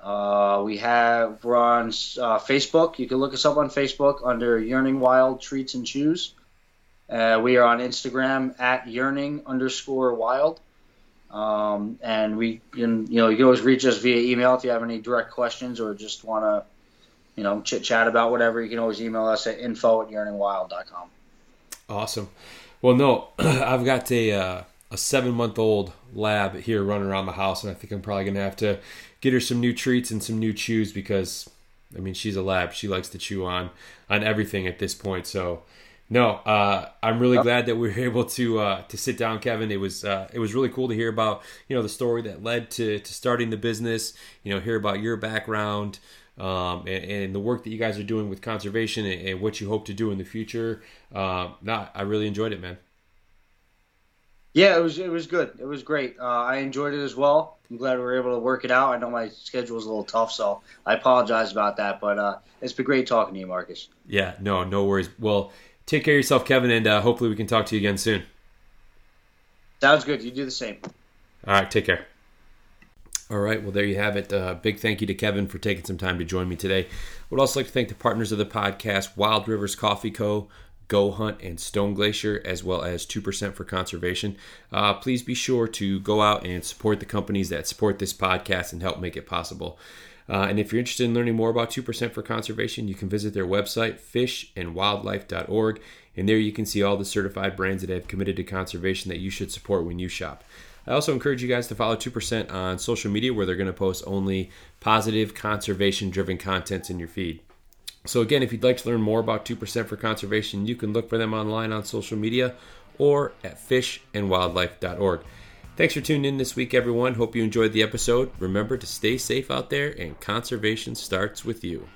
C: Uh, we have we're on uh, Facebook. You can look us up on Facebook under Yearning Wild Treats and Chews. Uh, we are on Instagram at yearning underscore wild. Um, and we can, you know, you can always reach us via email if you have any direct questions or just want to, you know, chit chat about whatever. You can always email us at info at yearningwild.com.
B: Awesome. Well, no, I've got a, uh, a seven month old lab here running around the house, and I think I'm probably going to have to get her some new treats and some new chews because, I mean, she's a lab. She likes to chew on, on everything at this point. So, no, uh, I'm really glad that we were able to uh, to sit down, Kevin. It was uh, it was really cool to hear about you know the story that led to to starting the business. You know, hear about your background um, and, and, the work that you guys are doing with conservation and, and what you hope to do in the future. Uh, nah, I really enjoyed it, man.
C: Yeah, it was it was good. It was great. Uh, I enjoyed it as well. I'm glad we were able to work it out. I know my schedule was a little tough, so I apologize about that. But uh, it's been great talking to you, Marcus.
B: Yeah, no, no worries. Well Take care of yourself, Kevin, and uh, hopefully we can talk to you again soon.
C: Sounds good. You do the same.
B: All right. Take care. All right. Well, there you have it. Uh, big thank you to Kevin for taking some time to join me today. I would also like to thank the partners of the podcast, Wild Rivers Coffee Co., Go Hunt, and Stone Glacier, as well as 2% for Conservation. Uh, please be sure to go out and support the companies that support this podcast and help make it possible. Uh, and if you're interested in learning more about 2% for conservation, you can visit their website, fishandwildlife.org. And there you can see all the certified brands that have committed to conservation that you should support when you shop. I also encourage you guys to follow 2% on social media where they're going to post only positive, conservation driven content in your feed. So, again, if you'd like to learn more about 2% for conservation, you can look for them online on social media or at fishandwildlife.org. Thanks for tuning in this week, everyone. Hope you enjoyed the episode. Remember to stay safe out there, and conservation starts with you.